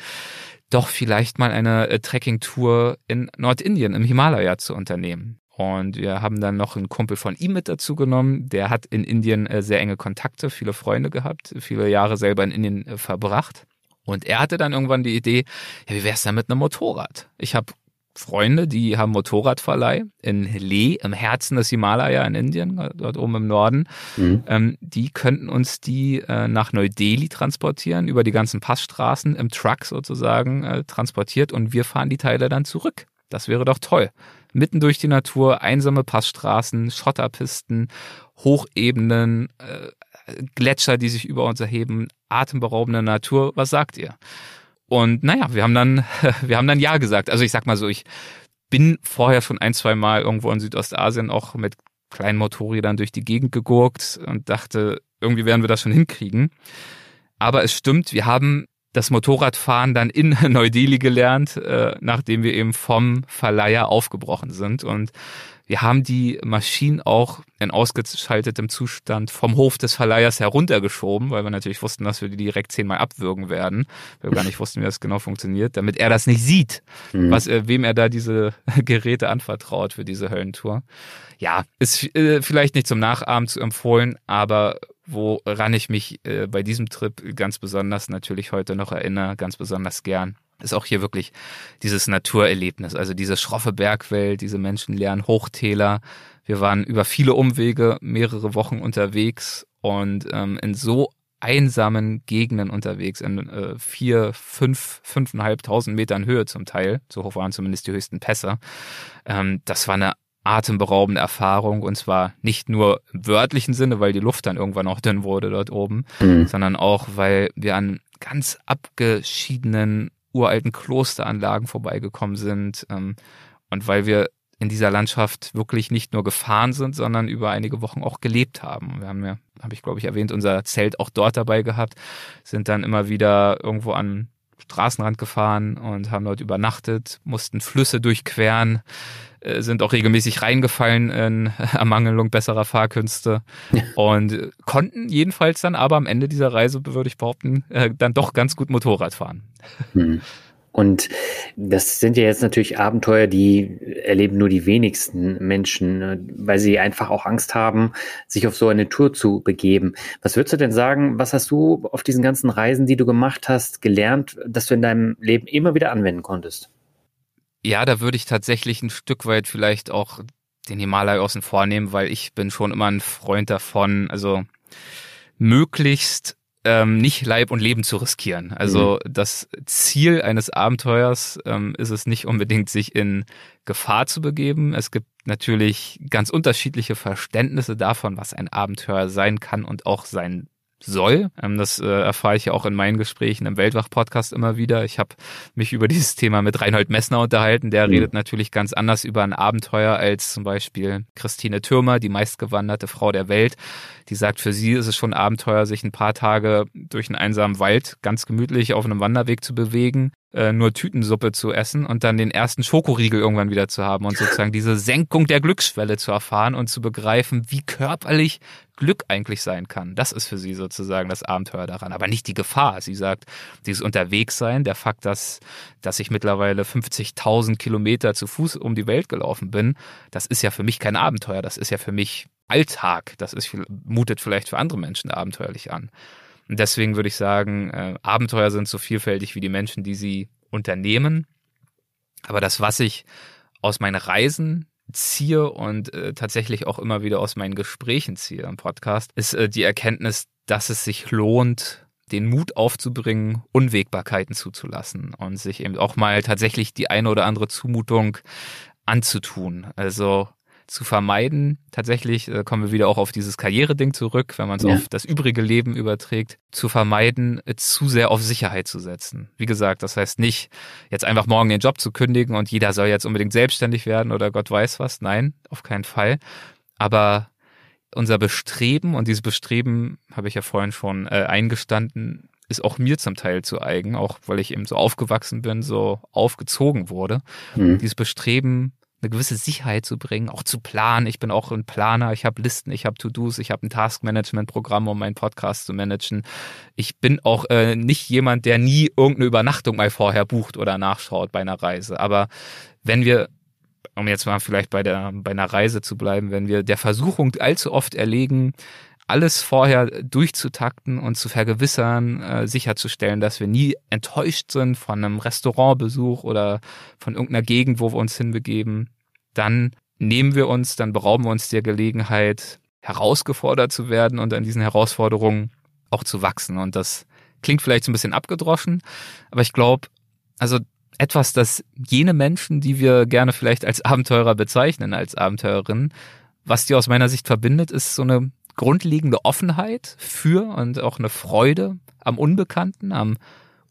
S1: doch vielleicht mal eine äh, Trekking-Tour in Nordindien im Himalaya zu unternehmen. Und wir haben dann noch einen Kumpel von ihm mit dazu genommen. Der hat in Indien äh, sehr enge Kontakte, viele Freunde gehabt, viele Jahre selber in Indien äh, verbracht. Und er hatte dann irgendwann die Idee, ja, wie wär's denn mit einem Motorrad? Ich habe Freunde, die haben Motorradverleih in Leh, im Herzen des Himalaya in Indien, dort oben im Norden. Mhm. Ähm, die könnten uns die äh, nach Neu-Delhi transportieren, über die ganzen Passstraßen im Truck sozusagen äh, transportiert und wir fahren die Teile dann zurück. Das wäre doch toll mitten durch die Natur, einsame Passstraßen, Schotterpisten, Hochebenen, äh, Gletscher, die sich über uns erheben, atemberaubende Natur. Was sagt ihr? Und naja, wir haben dann, (laughs) wir haben dann Ja gesagt. Also ich sag mal so, ich bin vorher schon ein, zwei Mal irgendwo in Südostasien auch mit kleinen Motorrädern durch die Gegend gegurkt und dachte, irgendwie werden wir das schon hinkriegen. Aber es stimmt, wir haben das Motorradfahren dann in (laughs) Neu-Delhi gelernt, äh, nachdem wir eben vom Verleiher aufgebrochen sind. Und wir haben die Maschinen auch in ausgeschaltetem Zustand vom Hof des Verleihers heruntergeschoben, weil wir natürlich wussten, dass wir die direkt zehnmal abwürgen werden. Wir gar nicht wussten, wie das genau funktioniert, damit er das nicht sieht, mhm. was äh, wem er da diese (laughs) Geräte anvertraut für diese Höllentour. Ja, ist äh, vielleicht nicht zum Nachahmen zu empfohlen, aber woran ich mich äh, bei diesem Trip ganz besonders natürlich heute noch erinnere, ganz besonders gern, ist auch hier wirklich dieses Naturerlebnis, also diese schroffe Bergwelt, diese menschenleeren Hochtäler. Wir waren über viele Umwege mehrere Wochen unterwegs und ähm, in so einsamen Gegenden unterwegs, in äh, vier, fünf, fünfeinhalbtausend Metern Höhe zum Teil. So hoch waren zumindest die höchsten Pässe. Ähm, das war eine atemberaubende Erfahrung und zwar nicht nur im wörtlichen Sinne, weil die Luft dann irgendwann auch dünn wurde dort oben, mhm. sondern auch, weil wir an ganz abgeschiedenen uralten Klosteranlagen vorbeigekommen sind ähm, und weil wir in dieser Landschaft wirklich nicht nur gefahren sind, sondern über einige Wochen auch gelebt haben. Wir haben ja, habe ich glaube ich erwähnt, unser Zelt auch dort dabei gehabt, sind dann immer wieder irgendwo an Straßenrand gefahren und haben dort übernachtet, mussten Flüsse durchqueren, sind auch regelmäßig reingefallen in (laughs) Ermangelung besserer Fahrkünste und konnten jedenfalls dann aber am Ende dieser Reise, würde ich behaupten, äh, dann doch ganz gut Motorrad fahren.
S3: Hm. Und das sind ja jetzt natürlich Abenteuer, die erleben nur die wenigsten Menschen, ne, weil sie einfach auch Angst haben, sich auf so eine Tour zu begeben. Was würdest du denn sagen, was hast du auf diesen ganzen Reisen, die du gemacht hast, gelernt, dass du in deinem Leben immer wieder anwenden konntest?
S1: Ja, da würde ich tatsächlich ein Stück weit vielleicht auch den Himalaya außen vornehmen, weil ich bin schon immer ein Freund davon, also möglichst ähm, nicht Leib und Leben zu riskieren. Also mhm. das Ziel eines Abenteuers ähm, ist es nicht unbedingt, sich in Gefahr zu begeben. Es gibt natürlich ganz unterschiedliche Verständnisse davon, was ein Abenteuer sein kann und auch sein soll. Ähm, das äh, erfahre ich ja auch in meinen Gesprächen im Weltwach-Podcast immer wieder. Ich habe mich über dieses Thema mit Reinhold Messner unterhalten. Der mhm. redet natürlich ganz anders über ein Abenteuer als zum Beispiel Christine Türmer, die meistgewanderte Frau der Welt. Die sagt, für sie ist es schon Abenteuer, sich ein paar Tage durch einen einsamen Wald ganz gemütlich auf einem Wanderweg zu bewegen äh, nur Tütensuppe zu essen und dann den ersten Schokoriegel irgendwann wieder zu haben und sozusagen diese Senkung der Glücksschwelle zu erfahren und zu begreifen, wie körperlich Glück eigentlich sein kann. Das ist für sie sozusagen das Abenteuer daran, aber nicht die Gefahr. Sie sagt, dieses Unterwegssein, der Fakt, dass, dass ich mittlerweile 50.000 Kilometer zu Fuß um die Welt gelaufen bin, das ist ja für mich kein Abenteuer. Das ist ja für mich Alltag. Das ist, mutet vielleicht für andere Menschen abenteuerlich an. Und deswegen würde ich sagen, äh, Abenteuer sind so vielfältig wie die Menschen, die sie unternehmen. Aber das, was ich aus meinen Reisen ziehe und äh, tatsächlich auch immer wieder aus meinen Gesprächen ziehe im Podcast, ist äh, die Erkenntnis, dass es sich lohnt, den Mut aufzubringen, Unwägbarkeiten zuzulassen und sich eben auch mal tatsächlich die eine oder andere Zumutung anzutun. Also zu vermeiden. Tatsächlich äh, kommen wir wieder auch auf dieses Karriereding zurück, wenn man es ja. auf das übrige Leben überträgt, zu vermeiden, äh, zu sehr auf Sicherheit zu setzen. Wie gesagt, das heißt nicht, jetzt einfach morgen den Job zu kündigen und jeder soll jetzt unbedingt selbstständig werden oder Gott weiß was. Nein, auf keinen Fall. Aber unser Bestreben, und dieses Bestreben habe ich ja vorhin schon äh, eingestanden, ist auch mir zum Teil zu eigen, auch weil ich eben so aufgewachsen bin, so aufgezogen wurde. Mhm. Dieses Bestreben, eine gewisse Sicherheit zu bringen, auch zu planen. Ich bin auch ein Planer, ich habe Listen, ich habe To-Dos, ich habe ein Task-Management-Programm, um meinen Podcast zu managen. Ich bin auch äh, nicht jemand, der nie irgendeine Übernachtung mal vorher bucht oder nachschaut bei einer Reise. Aber wenn wir, um jetzt mal vielleicht bei der bei einer Reise zu bleiben, wenn wir der Versuchung allzu oft erlegen, alles vorher durchzutakten und zu vergewissern, äh, sicherzustellen, dass wir nie enttäuscht sind von einem Restaurantbesuch oder von irgendeiner Gegend, wo wir uns hinbegeben, dann nehmen wir uns, dann berauben wir uns der Gelegenheit, herausgefordert zu werden und an diesen Herausforderungen auch zu wachsen. Und das klingt vielleicht so ein bisschen abgedroschen, aber ich glaube, also etwas, das jene Menschen, die wir gerne vielleicht als Abenteurer bezeichnen, als Abenteurinnen, was die aus meiner Sicht verbindet, ist so eine grundlegende Offenheit für und auch eine Freude am Unbekannten, am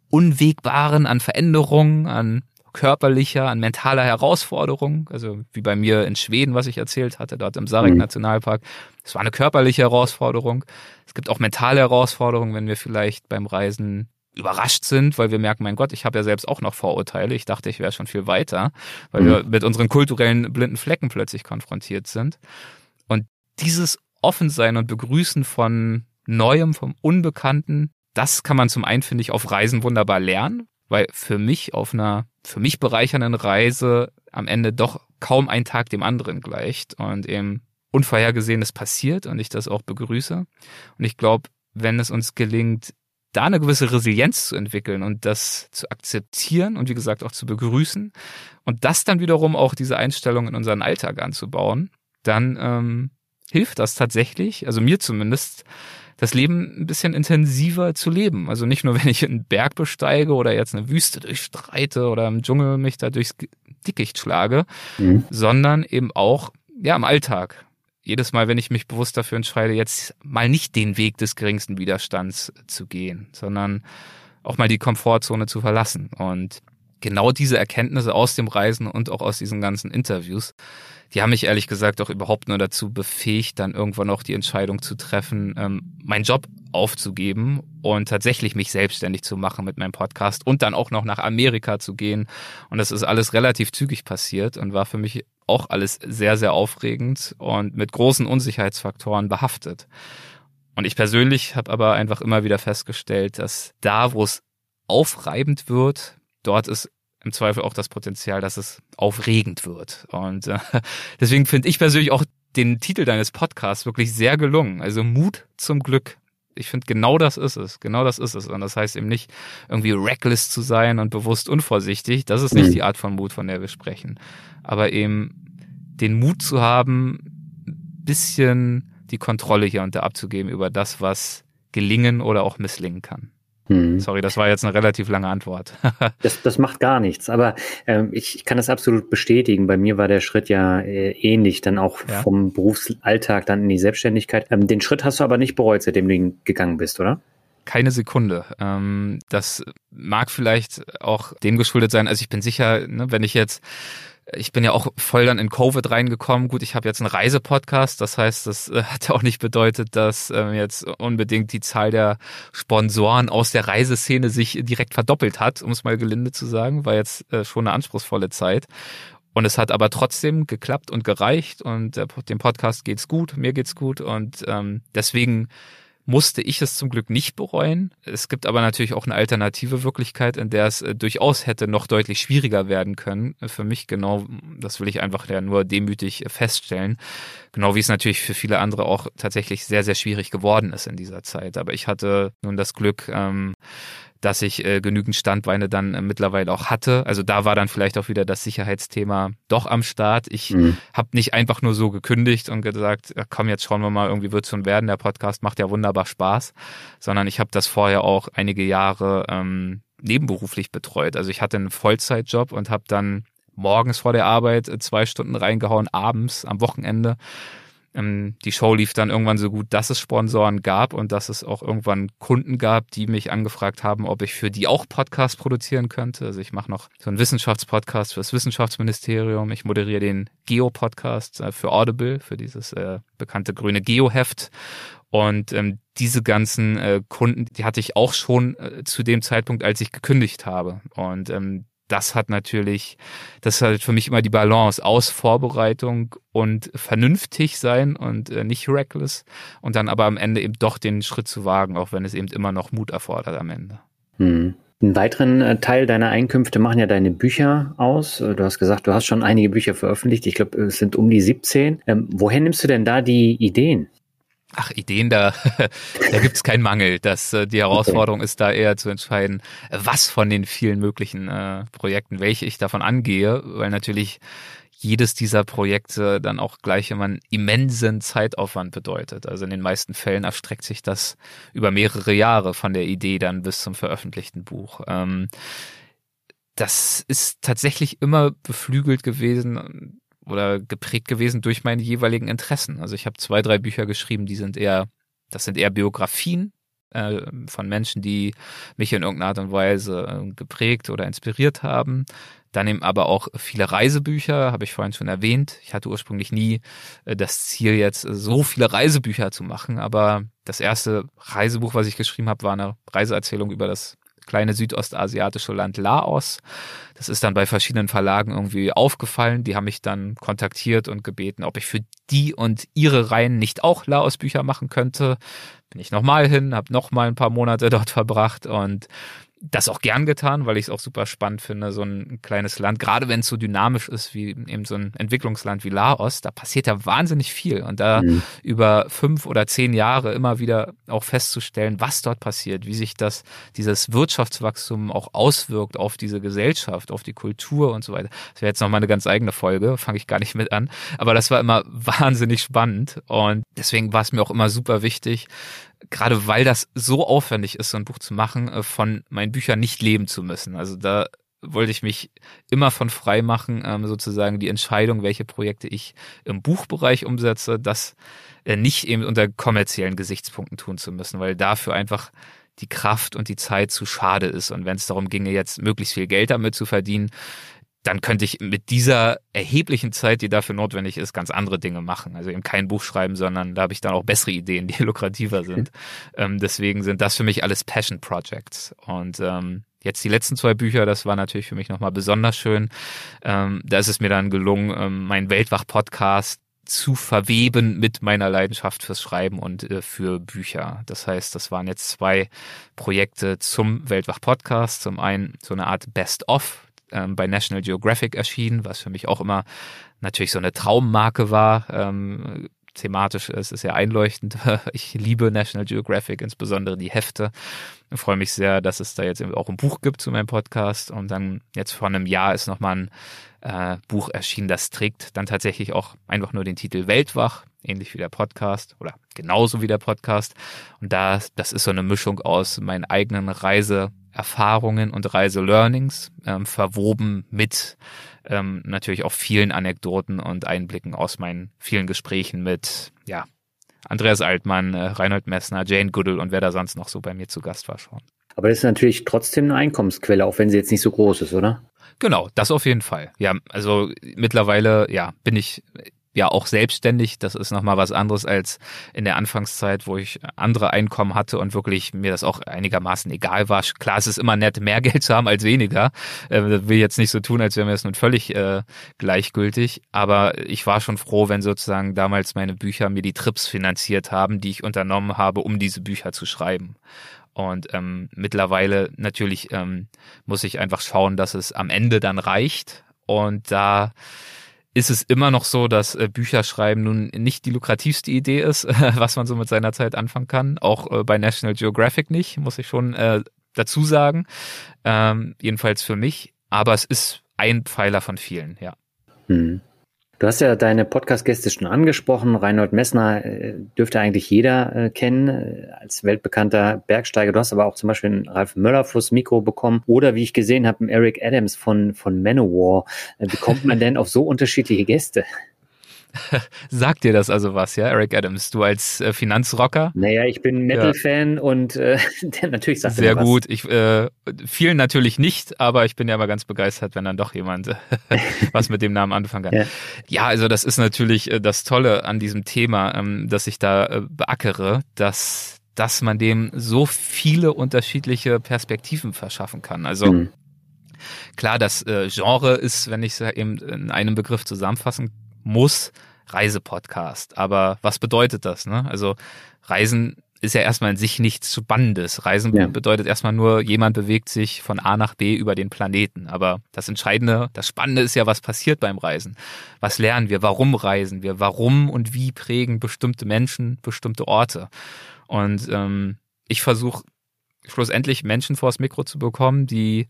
S1: Unwegbaren, an Veränderungen, an körperlicher, an mentaler Herausforderung. Also wie bei mir in Schweden, was ich erzählt hatte, dort im Sarek mhm. Nationalpark. Es war eine körperliche Herausforderung. Es gibt auch mentale Herausforderungen, wenn wir vielleicht beim Reisen überrascht sind, weil wir merken, mein Gott, ich habe ja selbst auch noch Vorurteile. Ich dachte, ich wäre schon viel weiter, weil mhm. wir mit unseren kulturellen blinden Flecken plötzlich konfrontiert sind. Und dieses offen sein und begrüßen von Neuem, vom Unbekannten, das kann man zum einen, finde ich, auf Reisen wunderbar lernen, weil für mich auf einer für mich bereichernden Reise am Ende doch kaum ein Tag dem anderen gleicht und eben Unvorhergesehenes passiert und ich das auch begrüße. Und ich glaube, wenn es uns gelingt, da eine gewisse Resilienz zu entwickeln und das zu akzeptieren und wie gesagt auch zu begrüßen und das dann wiederum auch diese Einstellung in unseren Alltag anzubauen, dann ähm, hilft das tatsächlich, also mir zumindest, das Leben ein bisschen intensiver zu leben. Also nicht nur, (laughs) wenn ich einen Berg besteige oder jetzt eine Wüste durchstreite oder im Dschungel mich da durchs Dickicht schlage, mhm. sondern eben auch, ja, im Alltag. Jedes Mal, wenn ich mich bewusst dafür entscheide, jetzt mal nicht den Weg des geringsten Widerstands zu gehen, sondern auch mal die Komfortzone zu verlassen. Und genau diese Erkenntnisse aus dem Reisen und auch aus diesen ganzen Interviews, die haben mich ehrlich gesagt auch überhaupt nur dazu befähigt, dann irgendwann auch die Entscheidung zu treffen, ähm, meinen Job aufzugeben und tatsächlich mich selbstständig zu machen mit meinem Podcast und dann auch noch nach Amerika zu gehen. Und das ist alles relativ zügig passiert und war für mich auch alles sehr, sehr aufregend und mit großen Unsicherheitsfaktoren behaftet. Und ich persönlich habe aber einfach immer wieder festgestellt, dass da, wo es aufreibend wird, dort ist im Zweifel auch das Potenzial, dass es aufregend wird. Und äh, (laughs) deswegen finde ich persönlich auch den Titel deines Podcasts wirklich sehr gelungen. Also Mut zum Glück. Ich finde, genau das ist es. Genau das ist es. Und das heißt eben nicht, irgendwie reckless zu sein und bewusst unvorsichtig. Das ist nicht mhm. die Art von Mut, von der wir sprechen. Aber eben den Mut zu haben, bisschen die Kontrolle hier und da abzugeben über das, was gelingen oder auch misslingen kann. Hm. Sorry, das war jetzt eine relativ lange Antwort. (laughs)
S3: das, das macht gar nichts, aber ähm, ich, ich kann das absolut bestätigen. Bei mir war der Schritt ja äh, ähnlich, dann auch ja. vom Berufsalltag dann in die Selbstständigkeit. Ähm, den Schritt hast du aber nicht bereut, seitdem du gegangen bist, oder?
S1: Keine Sekunde. Ähm, das mag vielleicht auch dem geschuldet sein. Also ich bin sicher, ne, wenn ich jetzt ich bin ja auch voll dann in Covid reingekommen. Gut, ich habe jetzt einen Reisepodcast, das heißt, das äh, hat auch nicht bedeutet, dass äh, jetzt unbedingt die Zahl der Sponsoren aus der Reiseszene sich direkt verdoppelt hat, um es mal gelinde zu sagen, war jetzt äh, schon eine anspruchsvolle Zeit. Und es hat aber trotzdem geklappt und gereicht und äh, dem Podcast geht's gut, mir geht's gut und ähm, deswegen musste ich es zum Glück nicht bereuen. Es gibt aber natürlich auch eine alternative Wirklichkeit, in der es äh, durchaus hätte noch deutlich schwieriger werden können. Für mich genau, das will ich einfach ja nur demütig feststellen. Genau wie es natürlich für viele andere auch tatsächlich sehr, sehr schwierig geworden ist in dieser Zeit. Aber ich hatte nun das Glück, ähm, dass ich äh, genügend Standbeine dann äh, mittlerweile auch hatte. Also da war dann vielleicht auch wieder das Sicherheitsthema doch am Start. Ich mhm. habe nicht einfach nur so gekündigt und gesagt, komm, jetzt schauen wir mal, irgendwie wird schon werden. Der Podcast macht ja wunderbar Spaß, sondern ich habe das vorher auch einige Jahre ähm, nebenberuflich betreut. Also ich hatte einen Vollzeitjob und habe dann morgens vor der Arbeit äh, zwei Stunden reingehauen, abends am Wochenende die Show lief dann irgendwann so gut, dass es Sponsoren gab und dass es auch irgendwann Kunden gab, die mich angefragt haben, ob ich für die auch Podcast produzieren könnte. Also ich mache noch so einen Wissenschaftspodcast für das Wissenschaftsministerium. Ich moderiere den Geo-Podcast äh, für Audible, für dieses äh, bekannte grüne Geo-Heft. Und ähm, diese ganzen äh, Kunden, die hatte ich auch schon äh, zu dem Zeitpunkt, als ich gekündigt habe. Und ähm, das hat natürlich, das ist halt für mich immer die Balance aus Vorbereitung und vernünftig sein und äh, nicht reckless und dann aber am Ende eben doch den Schritt zu wagen, auch wenn es eben immer noch Mut erfordert am Ende.
S3: Hm. Einen weiteren äh, Teil deiner Einkünfte machen ja deine Bücher aus. Äh, du hast gesagt, du hast schon einige Bücher veröffentlicht. Ich glaube, es sind um die 17. Ähm, woher nimmst du denn da die Ideen?
S1: Ach, Ideen, da, (laughs) da gibt es keinen Mangel. Das, äh, die Herausforderung ist da eher zu entscheiden, was von den vielen möglichen äh, Projekten, welche ich davon angehe, weil natürlich jedes dieser Projekte dann auch gleich immer einen immensen Zeitaufwand bedeutet. Also in den meisten Fällen erstreckt sich das über mehrere Jahre von der Idee dann bis zum veröffentlichten Buch. Ähm, das ist tatsächlich immer beflügelt gewesen oder geprägt gewesen durch meine jeweiligen Interessen. Also ich habe zwei, drei Bücher geschrieben, die sind eher, das sind eher Biografien äh, von Menschen, die mich in irgendeiner Art und Weise äh, geprägt oder inspiriert haben. Dann eben aber auch viele Reisebücher, habe ich vorhin schon erwähnt. Ich hatte ursprünglich nie äh, das Ziel, jetzt so viele Reisebücher zu machen, aber das erste Reisebuch, was ich geschrieben habe, war eine Reiseerzählung über das kleine südostasiatische Land Laos. Das ist dann bei verschiedenen Verlagen irgendwie aufgefallen. Die haben mich dann kontaktiert und gebeten, ob ich für die und ihre Reihen nicht auch Laos-Bücher machen könnte. Bin ich nochmal hin, habe nochmal ein paar Monate (laughs) dort verbracht und das auch gern getan, weil ich es auch super spannend finde, so ein kleines Land, gerade wenn es so dynamisch ist wie eben so ein Entwicklungsland wie Laos, da passiert ja wahnsinnig viel und da mhm. über fünf oder zehn Jahre immer wieder auch festzustellen, was dort passiert, wie sich das, dieses Wirtschaftswachstum auch auswirkt auf diese Gesellschaft, auf die Kultur und so weiter. Das wäre jetzt noch mal eine ganz eigene Folge, fange ich gar nicht mit an, aber das war immer (laughs) wahnsinnig spannend und deswegen war es mir auch immer super wichtig, gerade weil das so aufwendig ist, so ein Buch zu machen, äh, von meinen Büchern nicht leben zu müssen. Also da wollte ich mich immer von frei machen, ähm, sozusagen die Entscheidung, welche Projekte ich im Buchbereich umsetze, das äh, nicht eben unter kommerziellen Gesichtspunkten tun zu müssen, weil dafür einfach die Kraft und die Zeit zu schade ist. Und wenn es darum ginge, jetzt möglichst viel Geld damit zu verdienen, dann könnte ich mit dieser erheblichen Zeit, die dafür notwendig ist, ganz andere Dinge machen. Also eben kein Buch schreiben, sondern da habe ich dann auch bessere Ideen, die (laughs) lukrativer sind. (laughs) ähm, deswegen sind das für mich alles Passion Projects. Und ähm, jetzt die letzten zwei Bücher, das war natürlich für mich nochmal besonders schön. Ähm, da ist es mir dann gelungen, ähm, meinen Weltwach-Podcast zu verweben mit meiner Leidenschaft fürs Schreiben und äh, für Bücher. Das heißt, das waren jetzt zwei Projekte zum Weltwach Podcast. Zum einen so eine Art Best-of, ähm, bei National Geographic erschienen, was für mich auch immer natürlich so eine Traummarke war. Ähm, thematisch ist es ja einleuchtend. (laughs) Ich liebe National Geographic, insbesondere die Hefte. Ich freue mich sehr, dass es da jetzt auch ein Buch gibt zu meinem Podcast. Und dann jetzt vor einem Jahr ist nochmal ein äh, Buch erschienen, das trägt dann tatsächlich auch einfach nur den Titel Weltwach, ähnlich wie der Podcast oder genauso wie der Podcast. Und da, das ist so eine Mischung aus meinen eigenen Reise Erfahrungen und Reise-Learnings, ähm, verwoben mit ähm, natürlich auch vielen Anekdoten und Einblicken aus meinen vielen Gesprächen mit, ja, Andreas Altmann, äh, Reinhold Messner, Jane Goodall und wer da sonst noch so bei mir zu Gast war schon.
S3: Aber das ist natürlich trotzdem eine Einkommensquelle, auch wenn sie jetzt nicht so groß ist, oder?
S1: Genau, das auf jeden Fall. Ja, also mittlerweile, ja, bin ich ja auch selbstständig. Das ist nochmal was anderes als in der Anfangszeit, wo ich andere Einkommen hatte und wirklich mir das auch einigermaßen egal war. Klar, es ist immer nett, mehr (laughs) Geld zu haben als weniger. Äh, will jetzt nicht so tun, als wäre mir das nun völlig äh, gleichgültig. Aber ich war schon froh, wenn sozusagen damals meine Bücher mir die Trips finanziert haben, die ich unternommen habe, um diese Bücher zu schreiben. Und ähm, mittlerweile natürlich ähm, muss ich einfach schauen, dass es am Ende dann reicht. Und da ist es immer noch so, dass äh, Bücherschreiben nun nicht die lukrativste Idee ist, äh, (laughs) was man so mit seiner Zeit anfangen kann. Auch äh, bei National Geographic nicht, muss ich schon äh, dazu sagen. Ähm, jedenfalls für mich. Aber es ist ein Pfeiler von vielen, ja. Hm.
S3: Du hast ja deine Podcast-Gäste schon angesprochen. Reinhold Messner äh, dürfte eigentlich jeder äh, kennen äh, als weltbekannter Bergsteiger. Du hast aber auch zum Beispiel einen Ralf Möller fürs Mikro bekommen oder wie ich gesehen habe, einen Eric Adams von, von Manowar. Wie kommt man denn auf so unterschiedliche Gäste? (laughs)
S1: Sagt dir das also was, ja, Eric Adams? Du als äh, Finanzrocker?
S3: Naja, ich bin Metal-Fan ja. und äh, (laughs) natürlich sagt
S1: Sehr gut. Ich, äh, vielen natürlich nicht, aber ich bin ja immer ganz begeistert, wenn dann doch jemand äh, (laughs) was mit dem Namen anfangen kann. Ja. ja, also das ist natürlich äh, das Tolle an diesem Thema, ähm, dass ich da äh, beackere, dass dass man dem so viele unterschiedliche Perspektiven verschaffen kann. Also mhm. klar, das äh, Genre ist, wenn ich es eben in einem Begriff zusammenfassen muss, Reisepodcast. Aber was bedeutet das? Ne? Also Reisen ist ja erstmal in sich nichts Spannendes. Reisen ja. bedeutet erstmal nur, jemand bewegt sich von A nach B über den Planeten. Aber das Entscheidende, das Spannende ist ja, was passiert beim Reisen. Was lernen wir? Warum reisen wir? Warum und wie prägen bestimmte Menschen bestimmte Orte? Und ähm, ich versuche schlussendlich Menschen vors Mikro zu bekommen, die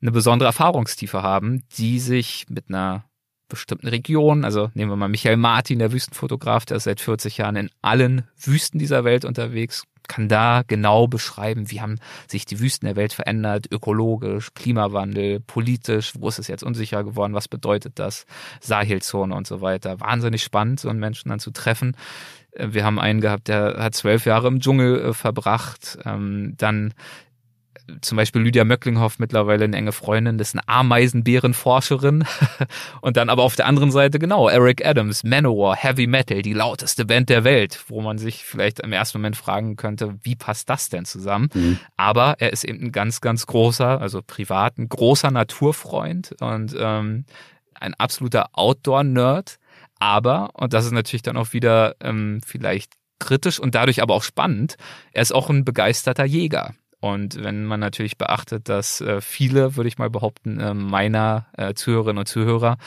S1: eine besondere Erfahrungstiefe haben, die sich mit einer bestimmten Regionen. Also nehmen wir mal Michael Martin, der Wüstenfotograf, der ist seit 40 Jahren in allen Wüsten dieser Welt unterwegs, kann da genau beschreiben, wie haben sich die Wüsten der Welt verändert, ökologisch, Klimawandel, politisch, wo ist es jetzt unsicher geworden, was bedeutet das, Sahelzone und so weiter. Wahnsinnig spannend, so einen Menschen dann zu treffen. Äh, wir haben einen gehabt, der hat zwölf Jahre im Dschungel äh, verbracht. Ähm, dann zum Beispiel Lydia Möcklinghoff mittlerweile eine enge Freundin, das ist eine Ameisenbärenforscherin. (laughs) und dann aber auf der anderen Seite, genau, Eric Adams, Manowar, Heavy Metal, die lauteste Band der Welt, wo man sich vielleicht im ersten Moment fragen könnte, wie passt das denn zusammen? Mhm. Aber er ist eben ein ganz, ganz großer, also privat, ein großer Naturfreund und ähm, ein absoluter Outdoor-Nerd. Aber, und das ist natürlich dann auch wieder ähm, vielleicht kritisch und dadurch aber auch spannend, er ist auch ein begeisterter Jäger. Und wenn man natürlich beachtet, dass äh, viele, würde ich mal behaupten, äh, meiner äh, Zuhörerinnen und Zuhörer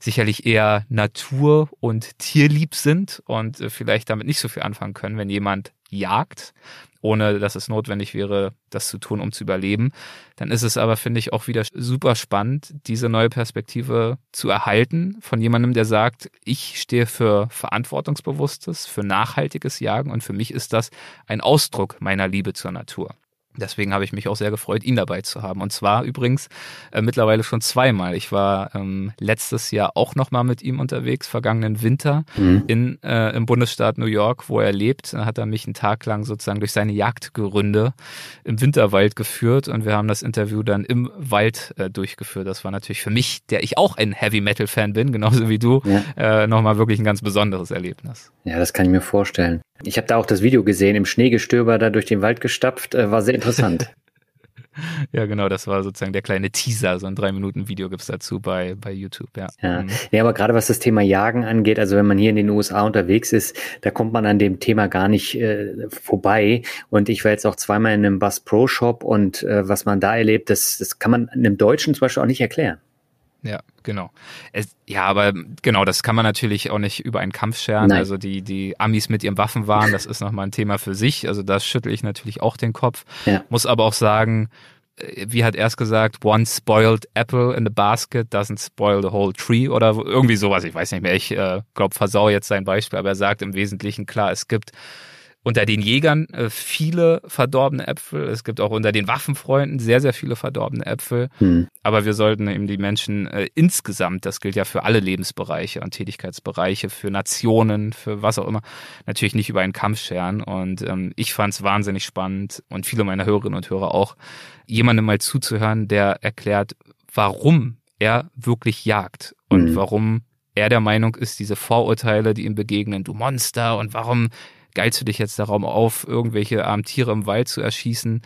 S1: sicherlich eher natur- und tierlieb sind und vielleicht damit nicht so viel anfangen können, wenn jemand jagt, ohne dass es notwendig wäre, das zu tun, um zu überleben, dann ist es aber, finde ich, auch wieder super spannend, diese neue Perspektive zu erhalten von jemandem, der sagt, ich stehe für verantwortungsbewusstes, für nachhaltiges Jagen und für mich ist das ein Ausdruck meiner Liebe zur Natur. Deswegen habe ich mich auch sehr gefreut, ihn dabei zu haben. Und zwar übrigens äh, mittlerweile schon zweimal. Ich war ähm, letztes Jahr auch nochmal mit ihm unterwegs, vergangenen Winter mhm. in, äh, im Bundesstaat New York, wo er lebt. Da hat er mich einen Tag lang sozusagen durch seine Jagdgründe im Winterwald geführt und wir haben das Interview dann im Wald äh, durchgeführt. Das war natürlich für mich, der ich auch ein Heavy Metal Fan bin, genauso wie du, ja. äh, nochmal wirklich ein ganz besonderes Erlebnis.
S3: Ja, das kann ich mir vorstellen. Ich habe da auch das Video gesehen, im Schneegestöber da durch den Wald gestapft, äh, war sehr interessant. (laughs)
S1: ja, genau, das war sozusagen der kleine Teaser. So ein drei Minuten Video gibt's dazu bei, bei YouTube, ja.
S3: Ja. Mhm. ja, aber gerade was das Thema Jagen angeht, also wenn man hier in den USA unterwegs ist, da kommt man an dem Thema gar nicht äh, vorbei. Und ich war jetzt auch zweimal in einem Bass Pro Shop und äh, was man da erlebt, das, das kann man einem Deutschen zum Beispiel auch nicht erklären.
S1: Ja, genau. Es, ja, aber genau, das kann man natürlich auch nicht über einen Kampf scheren. Nein. Also die, die Amis mit ihrem Waffenwahn, das ist nochmal ein Thema für sich. Also da schüttel ich natürlich auch den Kopf. Ja. Muss aber auch sagen, äh, wie hat er es gesagt, one spoiled apple in the basket doesn't spoil the whole tree oder irgendwie sowas. Ich weiß nicht mehr, ich äh, glaube, versau jetzt sein Beispiel, aber er sagt im Wesentlichen klar, es gibt unter den Jägern äh, viele verdorbene Äpfel. Es gibt auch unter den Waffenfreunden sehr, sehr viele verdorbene Äpfel. Hm. Aber wir sollten eben die Menschen äh, insgesamt, das gilt ja für alle Lebensbereiche und Tätigkeitsbereiche, für Nationen, für was auch immer, natürlich nicht über einen Kampf scheren. Und ähm, ich fand es wahnsinnig spannend und viele meiner Hörerinnen und Hörer auch, jemandem mal zuzuhören, der erklärt, warum er wirklich jagt und hm. warum er der Meinung ist, diese Vorurteile, die ihm begegnen, du Monster und warum geilst du dich jetzt darum auf, irgendwelche armen Tiere im Wald zu erschießen,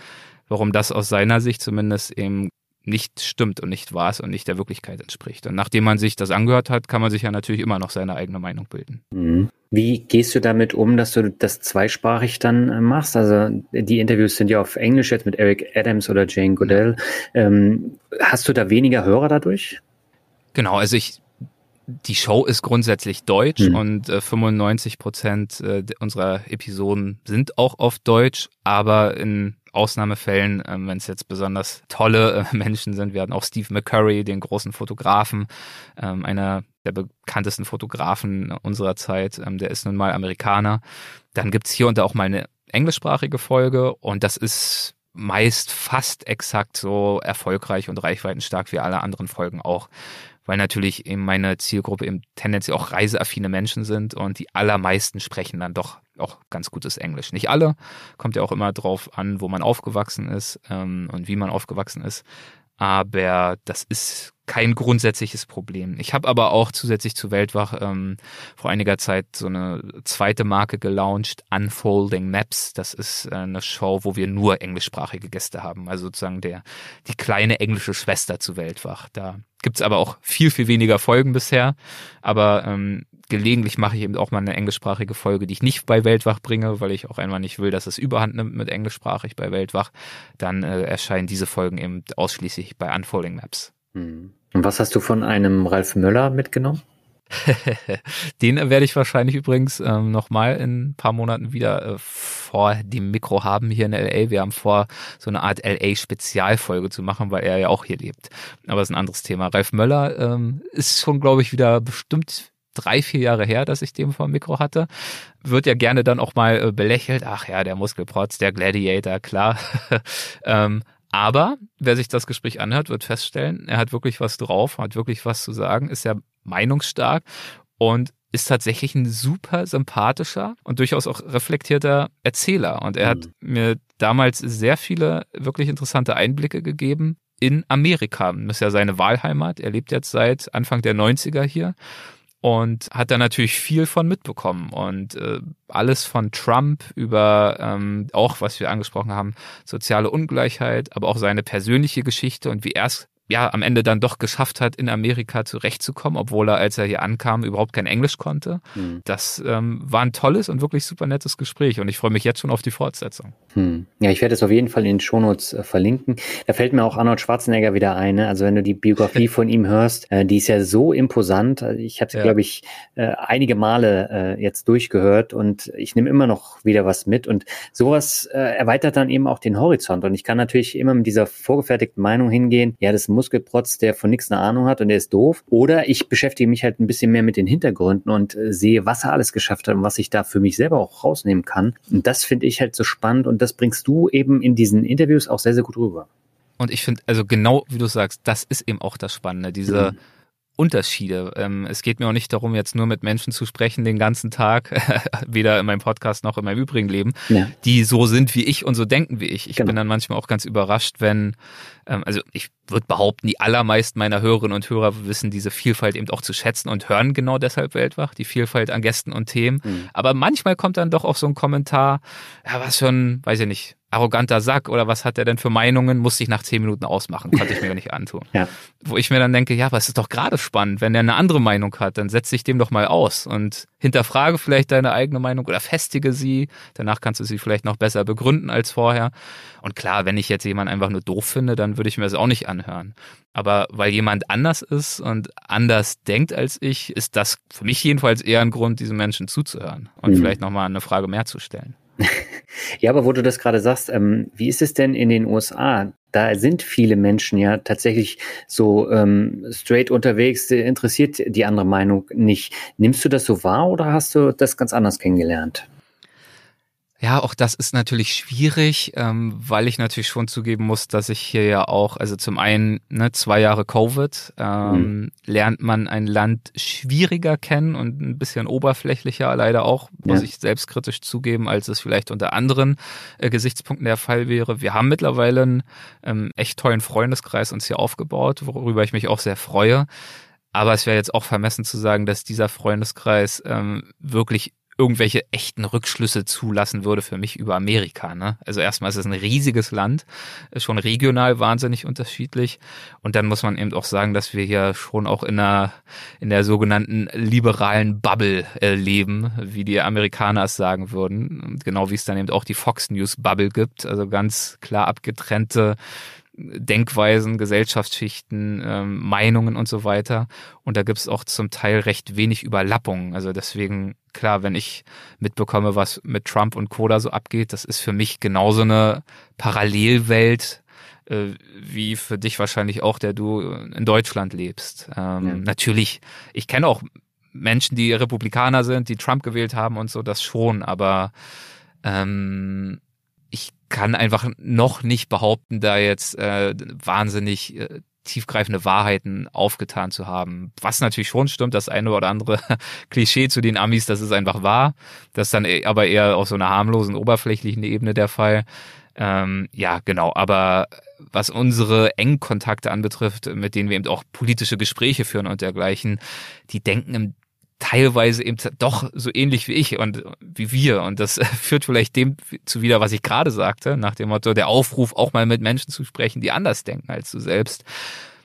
S1: warum das aus seiner Sicht zumindest eben nicht stimmt und nicht wahr ist und nicht der Wirklichkeit entspricht. Und nachdem man sich das angehört hat, kann man sich ja natürlich immer noch seine eigene Meinung bilden.
S3: Mhm. Wie gehst du damit um, dass du das zweisprachig dann äh, machst? Also die Interviews sind ja auf Englisch jetzt mit Eric Adams oder Jane Goodell. Ähm, hast du da weniger Hörer dadurch?
S1: Genau, also ich die Show ist grundsätzlich deutsch mhm. und äh, 95 Prozent äh, unserer Episoden sind auch auf Deutsch, aber in Ausnahmefällen, ähm, wenn es jetzt besonders tolle äh, Menschen sind. Wir hatten auch Steve McCurry, den großen Fotografen, ähm, einer der bekanntesten Fotografen unserer Zeit. Ähm, der ist nun mal Amerikaner. Dann gibt's hier und da auch mal eine englischsprachige Folge und das ist meist fast exakt so erfolgreich und reichweitenstark wie alle anderen Folgen auch weil natürlich eben meine Zielgruppe eben tendenziell auch reiseaffine Menschen sind und die allermeisten sprechen dann doch auch ganz gutes Englisch. Nicht alle, kommt ja auch immer drauf an, wo man aufgewachsen ist ähm, und wie man aufgewachsen ist. Aber das ist kein grundsätzliches Problem. Ich habe aber auch zusätzlich zu Weltwach ähm, vor einiger Zeit so eine zweite Marke gelauncht, Unfolding Maps. Das ist äh, eine Show, wo wir nur englischsprachige Gäste haben. Also sozusagen der die kleine englische Schwester zu Weltwach. Da gibt's aber auch viel, viel weniger Folgen bisher. Aber ähm, gelegentlich mache ich eben auch mal eine englischsprachige Folge, die ich nicht bei Weltwach bringe, weil ich auch einmal nicht will, dass es überhand nimmt mit englischsprachig bei Weltwach. Dann äh, erscheinen diese Folgen eben ausschließlich bei Unfolding Maps.
S3: Hm. Und was hast du von einem Ralf Möller mitgenommen? (laughs)
S1: Den werde ich wahrscheinlich übrigens ähm, nochmal in ein paar Monaten wieder äh, vor dem Mikro haben hier in LA. Wir haben vor, so eine Art LA-Spezialfolge zu machen, weil er ja auch hier lebt. Aber das ist ein anderes Thema. Ralf Möller ähm, ist schon, glaube ich, wieder bestimmt drei, vier Jahre her, dass ich den vor dem Mikro hatte. Wird ja gerne dann auch mal äh, belächelt. Ach ja, der Muskelprotz, der Gladiator, klar. (laughs) ähm, aber wer sich das Gespräch anhört, wird feststellen, er hat wirklich was drauf, hat wirklich was zu sagen, ist ja meinungsstark und ist tatsächlich ein super sympathischer und durchaus auch reflektierter Erzähler. Und er mhm. hat mir damals sehr viele wirklich interessante Einblicke gegeben in Amerika. Das ist ja seine Wahlheimat. Er lebt jetzt seit Anfang der 90er hier und hat da natürlich viel von mitbekommen und äh, alles von Trump über ähm, auch was wir angesprochen haben soziale Ungleichheit aber auch seine persönliche Geschichte und wie er es ja am Ende dann doch geschafft hat, in Amerika zurechtzukommen, obwohl er, als er hier ankam, überhaupt kein Englisch konnte. Mhm. Das ähm, war ein tolles und wirklich super nettes Gespräch und ich freue mich jetzt schon auf die Fortsetzung.
S3: Hm. Ja, ich werde es auf jeden Fall in den Shownotes äh, verlinken. Da fällt mir auch Arnold Schwarzenegger wieder ein. Ne? Also wenn du die Biografie (laughs) von ihm hörst, äh, die ist ja so imposant. Also ich hatte, ja. glaube ich, äh, einige Male äh, jetzt durchgehört und ich nehme immer noch wieder was mit und sowas äh, erweitert dann eben auch den Horizont und ich kann natürlich immer mit dieser vorgefertigten Meinung hingehen, ja, das Muskelprotz, der von nichts eine Ahnung hat und der ist doof. Oder ich beschäftige mich halt ein bisschen mehr mit den Hintergründen und äh, sehe, was er alles geschafft hat und was ich da für mich selber auch rausnehmen kann. Und das finde ich halt so spannend und das bringst du eben in diesen Interviews auch sehr, sehr gut rüber.
S1: Und ich finde, also genau wie du sagst, das ist eben auch das Spannende, diese mhm. Unterschiede. Ähm, es geht mir auch nicht darum, jetzt nur mit Menschen zu sprechen den ganzen Tag, (laughs) weder in meinem Podcast noch in meinem übrigen Leben, ja. die so sind wie ich und so denken wie ich. Ich genau. bin dann manchmal auch ganz überrascht, wenn, ähm, also ich würde behaupten, die allermeisten meiner Hörerinnen und Hörer wissen diese Vielfalt eben auch zu schätzen und hören genau deshalb Weltwach, die Vielfalt an Gästen und Themen. Mhm. Aber manchmal kommt dann doch auch so ein Kommentar, ja, was schon, weiß ich nicht, arroganter Sack oder was hat er denn für Meinungen, musste ich nach zehn Minuten ausmachen, konnte ich mir (laughs) nicht antun. Ja. Wo ich mir dann denke, ja, aber es ist doch gerade spannend, wenn er eine andere Meinung hat, dann setze ich dem doch mal aus und hinterfrage vielleicht deine eigene Meinung oder festige sie, danach kannst du sie vielleicht noch besser begründen als vorher. Und klar, wenn ich jetzt jemanden einfach nur doof finde, dann würde ich mir das auch nicht anhören. Aber weil jemand anders ist und anders denkt als ich, ist das für mich jedenfalls eher ein Grund, diesen Menschen zuzuhören und mhm. vielleicht nochmal eine Frage mehr zu stellen. (laughs)
S3: Ja, aber wo du das gerade sagst, ähm, wie ist es denn in den USA? Da sind viele Menschen ja tatsächlich so ähm, straight unterwegs, interessiert die andere Meinung nicht. Nimmst du das so wahr oder hast du das ganz anders kennengelernt?
S1: Ja, auch das ist natürlich schwierig, ähm, weil ich natürlich schon zugeben muss, dass ich hier ja auch, also zum einen ne, zwei Jahre Covid, ähm, mhm. lernt man ein Land schwieriger kennen und ein bisschen oberflächlicher leider auch, muss ja. ich selbstkritisch zugeben, als es vielleicht unter anderen äh, Gesichtspunkten der Fall wäre. Wir haben mittlerweile einen ähm, echt tollen Freundeskreis uns hier aufgebaut, worüber ich mich auch sehr freue. Aber es wäre jetzt auch vermessen zu sagen, dass dieser Freundeskreis ähm, wirklich irgendwelche echten Rückschlüsse zulassen würde für mich über Amerika. Ne? Also erstmal ist es ein riesiges Land, schon regional wahnsinnig unterschiedlich. Und dann muss man eben auch sagen, dass wir hier schon auch in der, in der sogenannten liberalen Bubble äh, leben, wie die Amerikaner es sagen würden. Genau wie es dann eben auch die Fox News Bubble gibt. Also ganz klar abgetrennte Denkweisen, Gesellschaftsschichten, ähm, Meinungen und so weiter. Und da gibt es auch zum Teil recht wenig Überlappungen. Also deswegen, klar, wenn ich mitbekomme, was mit Trump und Coda so abgeht, das ist für mich genauso eine Parallelwelt, äh, wie für dich wahrscheinlich auch, der du in Deutschland lebst. Ähm, ja. Natürlich, ich kenne auch Menschen, die Republikaner sind, die Trump gewählt haben und so, das schon, aber ähm, ich kann einfach noch nicht behaupten, da jetzt äh, wahnsinnig äh, tiefgreifende Wahrheiten aufgetan zu haben. Was natürlich schon stimmt, das eine oder andere (laughs) Klischee zu den Amis, das ist einfach wahr. Das ist dann e-, aber eher auf so einer harmlosen, oberflächlichen Ebene der Fall. Ähm, ja, genau. Aber was unsere engen Kontakte anbetrifft, mit denen wir eben auch politische Gespräche führen und dergleichen, die denken im teilweise eben doch so ähnlich wie ich und wie wir. Und das führt vielleicht dem zu wieder, was ich gerade sagte, nach dem Motto, der Aufruf, auch mal mit Menschen zu sprechen, die anders denken als du selbst.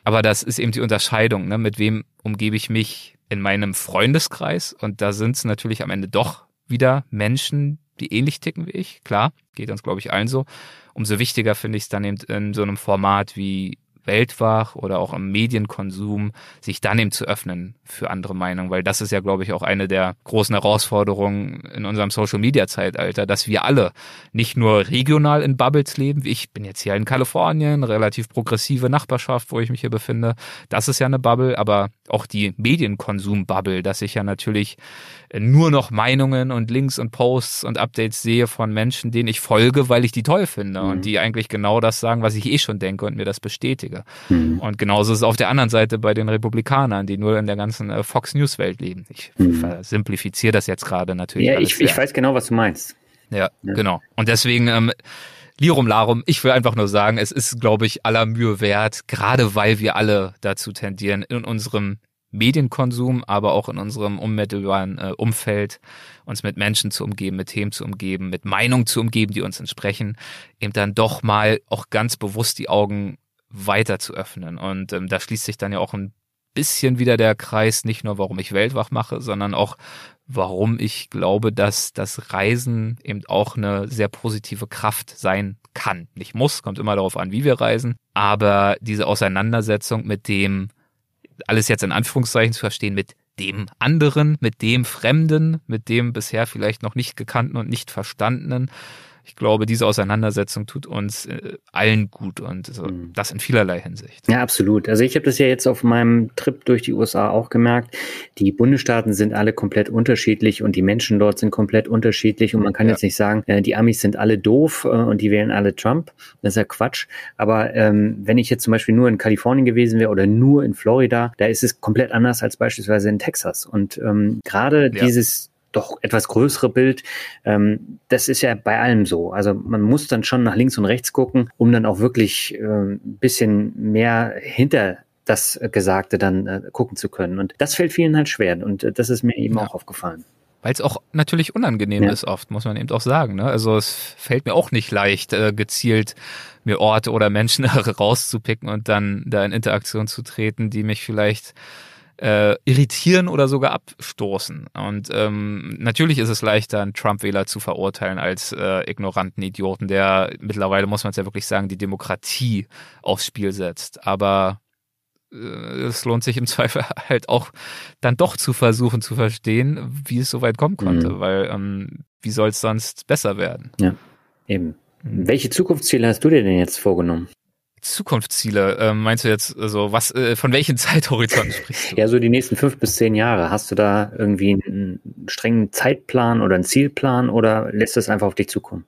S1: Aber das ist eben die Unterscheidung, ne? mit wem umgebe ich mich in meinem Freundeskreis. Und da sind es natürlich am Ende doch wieder Menschen, die ähnlich ticken wie ich. Klar, geht uns, glaube ich, allen so. Umso wichtiger finde ich es dann eben in so einem Format wie Weltwach oder auch im Medienkonsum, sich dann eben zu öffnen für andere Meinungen, weil das ist ja, glaube ich, auch eine der großen Herausforderungen in unserem Social-Media-Zeitalter, dass wir alle nicht nur regional in Bubbles leben, ich bin jetzt hier in Kalifornien, relativ progressive Nachbarschaft, wo ich mich hier befinde, das ist ja eine Bubble, aber auch die Medienkonsum-Bubble, dass ich ja natürlich nur noch Meinungen und Links und Posts und Updates sehe von Menschen, denen ich folge, weil ich die toll finde mhm. und die eigentlich genau das sagen, was ich eh schon denke und mir das bestätige. Mhm. Und genauso ist es auf der anderen Seite bei den Republikanern, die nur in der ganzen äh, Fox News Welt leben. Ich mhm. simplifiziere das jetzt gerade natürlich.
S3: Ja, ich, ich weiß genau, was du meinst.
S1: Ja, ja. genau. Und deswegen, ähm, Lirum Larum, ich will einfach nur sagen, es ist, glaube ich, aller Mühe wert, gerade weil wir alle dazu tendieren, in unserem Medienkonsum, aber auch in unserem unmittelbaren äh, Umfeld uns mit Menschen zu umgeben, mit Themen zu umgeben, mit Meinungen zu umgeben, die uns entsprechen, eben dann doch mal auch ganz bewusst die Augen weiter zu öffnen. Und ähm, da schließt sich dann ja auch ein bisschen wieder der Kreis, nicht nur warum ich Weltwach mache, sondern auch warum ich glaube, dass das Reisen eben auch eine sehr positive Kraft sein kann. Nicht muss, kommt immer darauf an, wie wir reisen, aber diese Auseinandersetzung mit dem, alles jetzt in Anführungszeichen zu verstehen mit dem anderen, mit dem Fremden, mit dem bisher vielleicht noch nicht gekannten und nicht verstandenen, ich glaube, diese Auseinandersetzung tut uns äh, allen gut und so, mhm. das in vielerlei Hinsicht.
S3: Ja, absolut. Also ich habe das ja jetzt auf meinem Trip durch die USA auch gemerkt. Die Bundesstaaten sind alle komplett unterschiedlich und die Menschen dort sind komplett unterschiedlich und man kann ja. jetzt nicht sagen, äh, die Amis sind alle doof äh, und die wählen alle Trump. Das ist ja Quatsch. Aber ähm, wenn ich jetzt zum Beispiel nur in Kalifornien gewesen wäre oder nur in Florida, da ist es komplett anders als beispielsweise in Texas. Und ähm, gerade ja. dieses doch etwas größere Bild. Ähm, das ist ja bei allem so. Also man muss dann schon nach links und rechts gucken, um dann auch wirklich äh, ein bisschen mehr hinter das Gesagte dann äh, gucken zu können. Und das fällt vielen halt schwer. Und äh, das ist mir eben ja. auch aufgefallen.
S1: Weil es auch natürlich unangenehm ja. ist oft, muss man eben auch sagen. Ne? Also es fällt mir auch nicht leicht, äh, gezielt mir Orte oder Menschen (laughs) rauszupicken und dann da in Interaktion zu treten, die mich vielleicht äh, irritieren oder sogar abstoßen. Und ähm, natürlich ist es leichter, einen Trump-Wähler zu verurteilen als äh, ignoranten Idioten, der mittlerweile, muss man es ja wirklich sagen, die Demokratie aufs Spiel setzt. Aber äh, es lohnt sich im (laughs) Zweifel halt auch dann doch zu versuchen zu verstehen, wie es so weit kommen konnte, mhm. weil ähm, wie soll es sonst besser werden?
S3: Ja, eben. Mhm. Welche Zukunftsziele hast du dir denn jetzt vorgenommen?
S1: Zukunftsziele, äh, meinst du jetzt, also was, äh, von welchen (laughs) Zeithorizonten sprichst du?
S3: Ja, so die nächsten fünf bis zehn Jahre. Hast du da irgendwie einen strengen Zeitplan oder einen Zielplan oder lässt es einfach auf dich zukommen?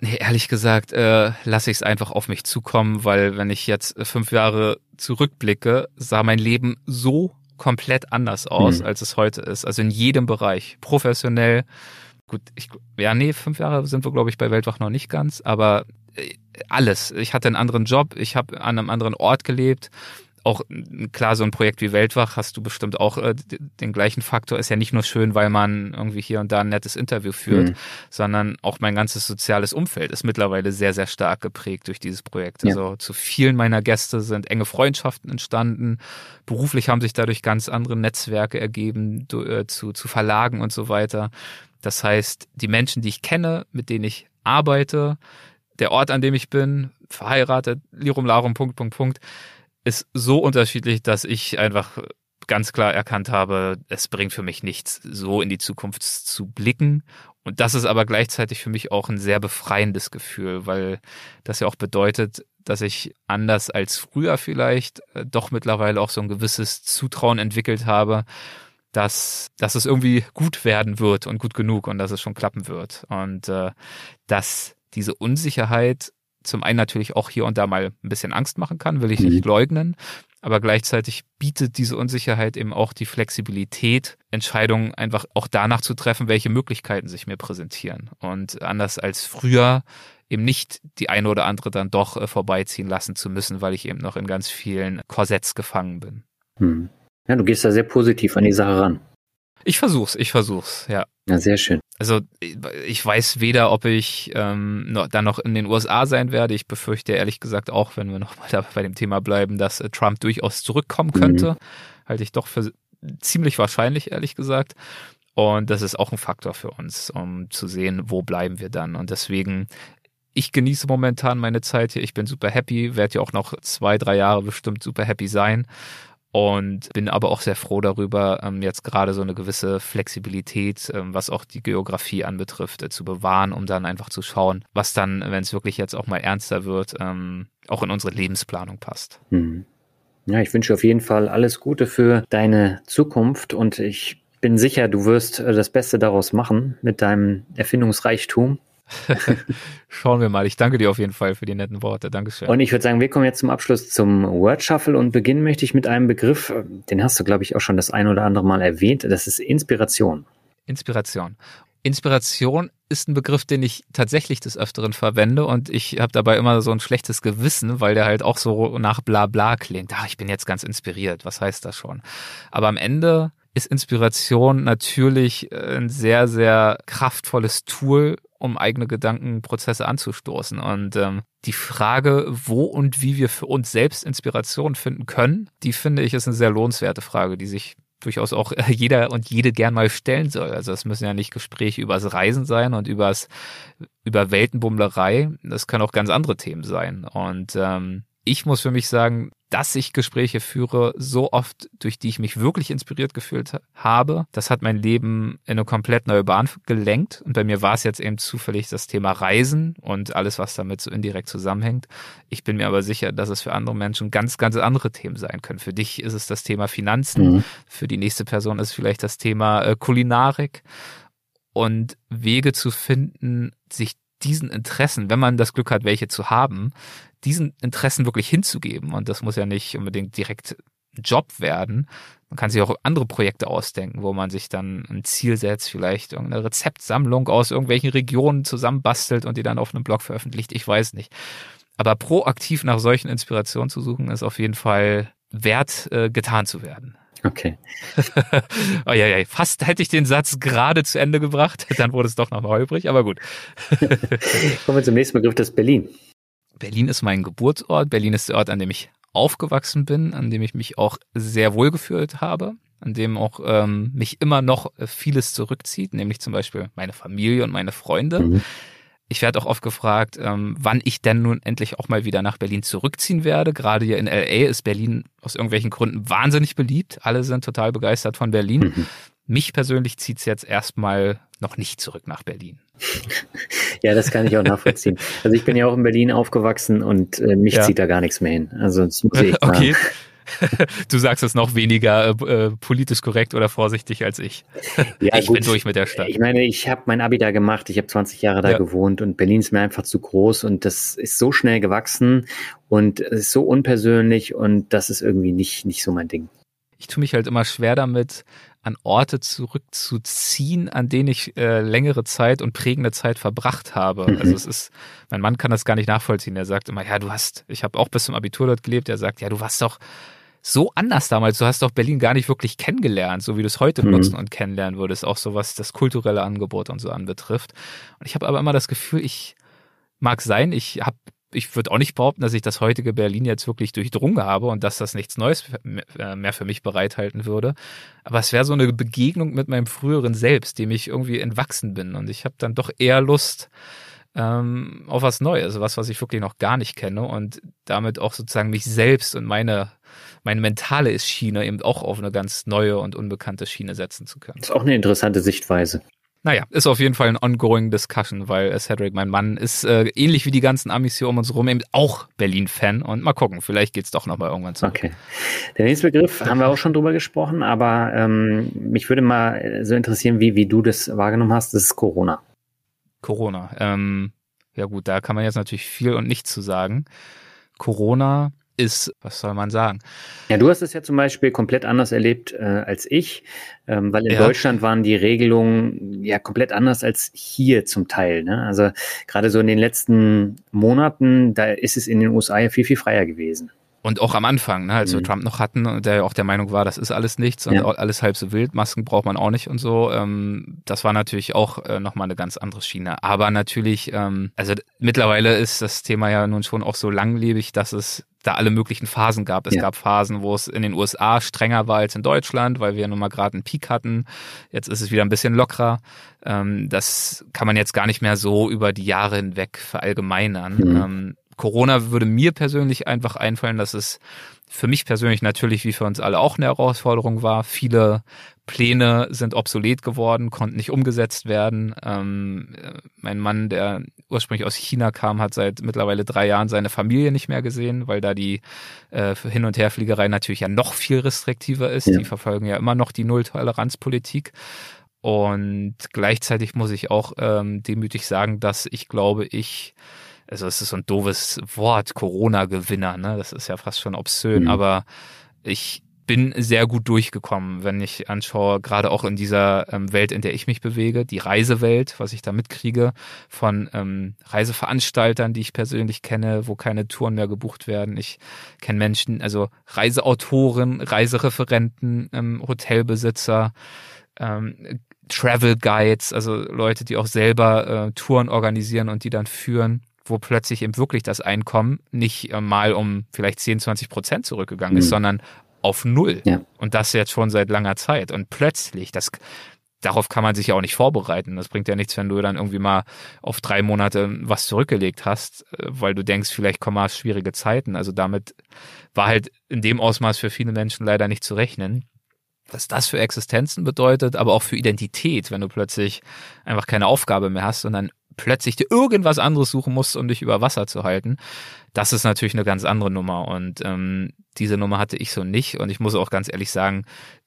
S1: Nee, ehrlich gesagt, äh, lasse ich es einfach auf mich zukommen, weil wenn ich jetzt fünf Jahre zurückblicke, sah mein Leben so komplett anders aus, mhm. als es heute ist. Also in jedem Bereich. Professionell. Gut, ich, ja, nee, fünf Jahre sind wir, glaube ich, bei Weltwach noch nicht ganz, aber alles. Ich hatte einen anderen Job, ich habe an einem anderen Ort gelebt. auch klar, so ein Projekt wie Weltwach hast du bestimmt auch äh, den gleichen Faktor. Ist ja nicht nur schön, weil man irgendwie hier und da ein nettes Interview führt, mhm. sondern auch mein ganzes soziales Umfeld ist mittlerweile sehr, sehr stark geprägt durch dieses Projekt. Ja. Also zu vielen meiner Gäste sind enge Freundschaften entstanden. Beruflich haben sich dadurch ganz andere Netzwerke ergeben, äh, zu, zu Verlagen und so weiter. Das heißt, die Menschen, die ich kenne, mit denen ich arbeite, der Ort, an dem ich bin, verheiratet, Lirum Larum, Punkt, Punkt, Punkt, ist so unterschiedlich, dass ich einfach ganz klar erkannt habe, es bringt für mich nichts, so in die Zukunft zu blicken. Und das ist aber gleichzeitig für mich auch ein sehr befreiendes Gefühl, weil das ja auch bedeutet, dass ich anders als früher vielleicht äh, doch mittlerweile auch so ein gewisses Zutrauen entwickelt habe, dass, dass es irgendwie gut werden wird und gut genug und dass es schon klappen wird. Und äh, dass diese Unsicherheit zum einen natürlich auch hier und da mal ein bisschen Angst machen kann, will ich nicht mhm. leugnen. Aber gleichzeitig bietet diese Unsicherheit eben auch die Flexibilität, Entscheidungen einfach auch danach zu treffen, welche Möglichkeiten sich mir präsentieren. Und anders als früher eben nicht die eine oder andere dann doch äh, vorbeiziehen lassen zu müssen, weil ich eben noch in ganz vielen Korsetts gefangen bin.
S3: Hm. Ja, du gehst da sehr positiv an die Sache ran.
S1: Ich versuch's, ich versuch's, ja.
S3: Ja, sehr schön.
S1: Also ich weiß weder, ob ich ähm, noch, dann noch in den USA sein werde. Ich befürchte ehrlich gesagt auch, wenn wir (laughs) noch mal da bei dem Thema bleiben, dass äh, Trump durchaus zurückkommen könnte. Mhm. Halte ich doch für ziemlich wahrscheinlich, ehrlich gesagt. Und das ist auch ein Faktor für uns, um zu sehen, wo bleiben wir dann. Und deswegen, ich genieße momentan meine Zeit hier. Ich bin super happy, werde ja auch noch zwei, drei Jahre bestimmt super happy sein und bin aber auch sehr froh darüber, ähm, jetzt gerade so eine gewisse Flexibilität, ähm, was auch die Geografie anbetrifft, äh, zu bewahren, um dann einfach zu schauen, was dann, wenn es wirklich jetzt auch mal ernster wird, ähm, auch in unsere Lebensplanung passt.
S3: Hm. Ja, ich wünsche auf jeden Fall alles Gute für deine Zukunft und ich bin sicher, du wirst äh, das Beste daraus machen mit deinem Erfindungsreichtum. (laughs)
S1: Schauen wir mal. Ich danke dir auf jeden Fall für die netten Worte. Dankeschön.
S3: Und ich würde sagen, wir kommen jetzt zum Abschluss zum Word Shuffle und beginnen möchte ich mit einem Begriff, den hast du, glaube ich, auch schon das ein oder andere Mal erwähnt. Das ist Inspiration.
S1: Inspiration. Inspiration ist ein Begriff, den ich tatsächlich des Öfteren verwende und ich habe dabei immer so ein schlechtes Gewissen, weil der halt auch so nach bla bla klingt. Ach, ich bin jetzt ganz inspiriert. Was heißt das schon? Aber am Ende ist Inspiration natürlich ein sehr, sehr kraftvolles Tool, um eigene Gedankenprozesse anzustoßen. Und ähm, die Frage, wo und wie wir für uns selbst Inspiration finden können, die finde ich ist eine sehr lohnenswerte Frage, die sich durchaus auch jeder und jede gern mal stellen soll. Also es müssen ja nicht Gespräche übers Reisen sein und übers über Weltenbummlerei. Das können auch ganz andere Themen sein. Und ähm, ich muss für mich sagen, dass ich Gespräche führe, so oft, durch die ich mich wirklich inspiriert gefühlt habe. Das hat mein Leben in eine komplett neue Bahn gelenkt. Und bei mir war es jetzt eben zufällig das Thema Reisen und alles, was damit so indirekt zusammenhängt. Ich bin mir aber sicher, dass es für andere Menschen ganz, ganz andere Themen sein können. Für dich ist es das Thema Finanzen. Mhm. Für die nächste Person ist vielleicht das Thema äh, Kulinarik. Und Wege zu finden, sich diesen Interessen, wenn man das Glück hat, welche zu haben, diesen Interessen wirklich hinzugeben. Und das muss ja nicht unbedingt direkt Job werden. Man kann sich auch andere Projekte ausdenken, wo man sich dann ein Ziel setzt, vielleicht irgendeine Rezeptsammlung aus irgendwelchen Regionen zusammenbastelt und die dann auf einem Blog veröffentlicht. Ich weiß nicht. Aber proaktiv nach solchen Inspirationen zu suchen, ist auf jeden Fall wert, äh, getan zu werden.
S3: Okay.
S1: oh, ja, ja, fast hätte ich den Satz gerade zu Ende gebracht, dann wurde es doch noch mal übrig, aber gut. (laughs)
S3: Kommen wir zum nächsten Begriff, das Berlin.
S1: Berlin ist mein Geburtsort. Berlin ist der Ort, an dem ich aufgewachsen bin, an dem ich mich auch sehr wohl gefühlt habe, an dem auch ähm, mich immer noch vieles zurückzieht, nämlich zum Beispiel meine Familie und meine Freunde. Mhm. Ich werde auch oft gefragt, ähm, wann ich denn nun endlich auch mal wieder nach Berlin zurückziehen werde. Gerade hier in LA ist Berlin aus irgendwelchen Gründen wahnsinnig beliebt. Alle sind total begeistert von Berlin. Mhm. Mich persönlich zieht es jetzt erstmal noch nicht zurück nach Berlin.
S3: Ja, das kann ich auch nachvollziehen. Also ich bin ja auch in Berlin aufgewachsen und äh, mich ja. zieht da gar nichts mehr hin. Also das muss ich (laughs)
S1: okay. (laughs) du sagst es noch weniger äh, politisch korrekt oder vorsichtig als ich.
S3: Ja, ich gut. bin durch mit der Stadt. Ich meine, ich habe mein Abi da gemacht, ich habe 20 Jahre da ja. gewohnt und Berlin ist mir einfach zu groß und das ist so schnell gewachsen und es ist so unpersönlich und das ist irgendwie nicht, nicht so mein Ding.
S1: Ich tue mich halt immer schwer damit, an Orte zurückzuziehen, an denen ich äh, längere Zeit und prägende Zeit verbracht habe. Mhm. Also es ist, mein Mann kann das gar nicht nachvollziehen. Er sagt immer, ja, du hast, ich habe auch bis zum Abitur dort gelebt. Er sagt, ja, du warst doch so anders damals. Du hast doch Berlin gar nicht wirklich kennengelernt, so wie du es heute mhm. nutzen und kennenlernen würdest, auch so was das kulturelle Angebot und so anbetrifft. Und ich habe aber immer das Gefühl, ich mag sein, ich habe ich würde auch nicht behaupten, dass ich das heutige Berlin jetzt wirklich durchdrungen habe und dass das nichts Neues äh, mehr für mich bereithalten würde. Aber es wäre so eine Begegnung mit meinem früheren Selbst, dem ich irgendwie entwachsen bin. Und ich habe dann doch eher Lust ähm, auf was Neues, was, was ich wirklich noch gar nicht kenne und damit auch sozusagen mich selbst und meine meine mentale Schiene eben auch auf eine ganz neue und unbekannte Schiene setzen zu können.
S3: Das ist auch eine interessante Sichtweise.
S1: Naja, ist auf jeden Fall ein ongoing Discussion, weil Cedric, mein Mann, ist äh, ähnlich wie die ganzen Amis hier um uns rum eben auch Berlin-Fan und mal gucken, vielleicht geht's doch nochmal irgendwann zu.
S3: Okay. Der nächste Begriff (laughs) haben wir auch schon drüber gesprochen, aber ähm, mich würde mal so interessieren, wie, wie du das wahrgenommen hast, das ist Corona.
S1: Corona. Ähm, ja gut, da kann man jetzt natürlich viel und nichts zu sagen. Corona ist, was soll man sagen?
S3: Ja, du hast es ja zum Beispiel komplett anders erlebt äh, als ich, ähm, weil in ja. Deutschland waren die Regelungen ja komplett anders als hier zum Teil. Ne? Also gerade so in den letzten Monaten, da ist es in den USA ja viel, viel freier gewesen.
S1: Und auch am Anfang, ne, als wir mhm. Trump noch hatten, der auch der Meinung war, das ist alles nichts und ja. alles halb so wild, Masken braucht man auch nicht und so. Ähm, das war natürlich auch äh, nochmal eine ganz andere Schiene. Aber natürlich, ähm, also mittlerweile ist das Thema ja nun schon auch so langlebig, dass es da alle möglichen Phasen gab. Es ja. gab Phasen, wo es in den USA strenger war als in Deutschland, weil wir ja nun mal gerade einen Peak hatten. Jetzt ist es wieder ein bisschen lockerer. Ähm, das kann man jetzt gar nicht mehr so über die Jahre hinweg verallgemeinern. Mhm. Corona würde mir persönlich einfach einfallen, dass es für mich persönlich natürlich wie für uns alle auch eine Herausforderung war. Viele Pläne sind obsolet geworden, konnten nicht umgesetzt werden. Ähm, mein Mann, der ursprünglich aus China kam, hat seit mittlerweile drei Jahren seine Familie nicht mehr gesehen, weil da die äh, Hin- und Herfliegerei natürlich ja noch viel restriktiver ist. Ja. Die verfolgen ja immer noch die Nulltoleranzpolitik. Und gleichzeitig muss ich auch ähm, demütig sagen, dass ich glaube, ich also es ist so ein doofes Wort, Corona-Gewinner, ne? Das ist ja fast schon obszön, mhm. aber ich bin sehr gut durchgekommen, wenn ich anschaue, gerade auch in dieser ähm, Welt, in der ich mich bewege, die Reisewelt, was ich da mitkriege, von ähm, Reiseveranstaltern, die ich persönlich kenne, wo keine Touren mehr gebucht werden. Ich kenne Menschen, also Reiseautoren, Reisereferenten, ähm, Hotelbesitzer, ähm, Travel Guides, also Leute, die auch selber äh, Touren organisieren und die dann führen wo plötzlich eben wirklich das Einkommen nicht äh, mal um vielleicht 10, 20 Prozent zurückgegangen mhm. ist, sondern auf Null. Ja. Und das jetzt schon seit langer Zeit. Und plötzlich, das, darauf kann man sich ja auch nicht vorbereiten. Das bringt ja nichts, wenn du dann irgendwie mal auf drei Monate was zurückgelegt hast, äh, weil du denkst, vielleicht kommen mal schwierige Zeiten. Also damit war halt in dem Ausmaß für viele Menschen leider nicht zu rechnen. Was das für Existenzen bedeutet, aber auch für Identität, wenn du plötzlich einfach keine Aufgabe mehr hast, sondern plötzlich dir irgendwas anderes suchen musst, um dich über Wasser zu halten. Das ist natürlich eine ganz andere Nummer und ähm, diese Nummer hatte ich so nicht und ich muss auch ganz ehrlich sagen,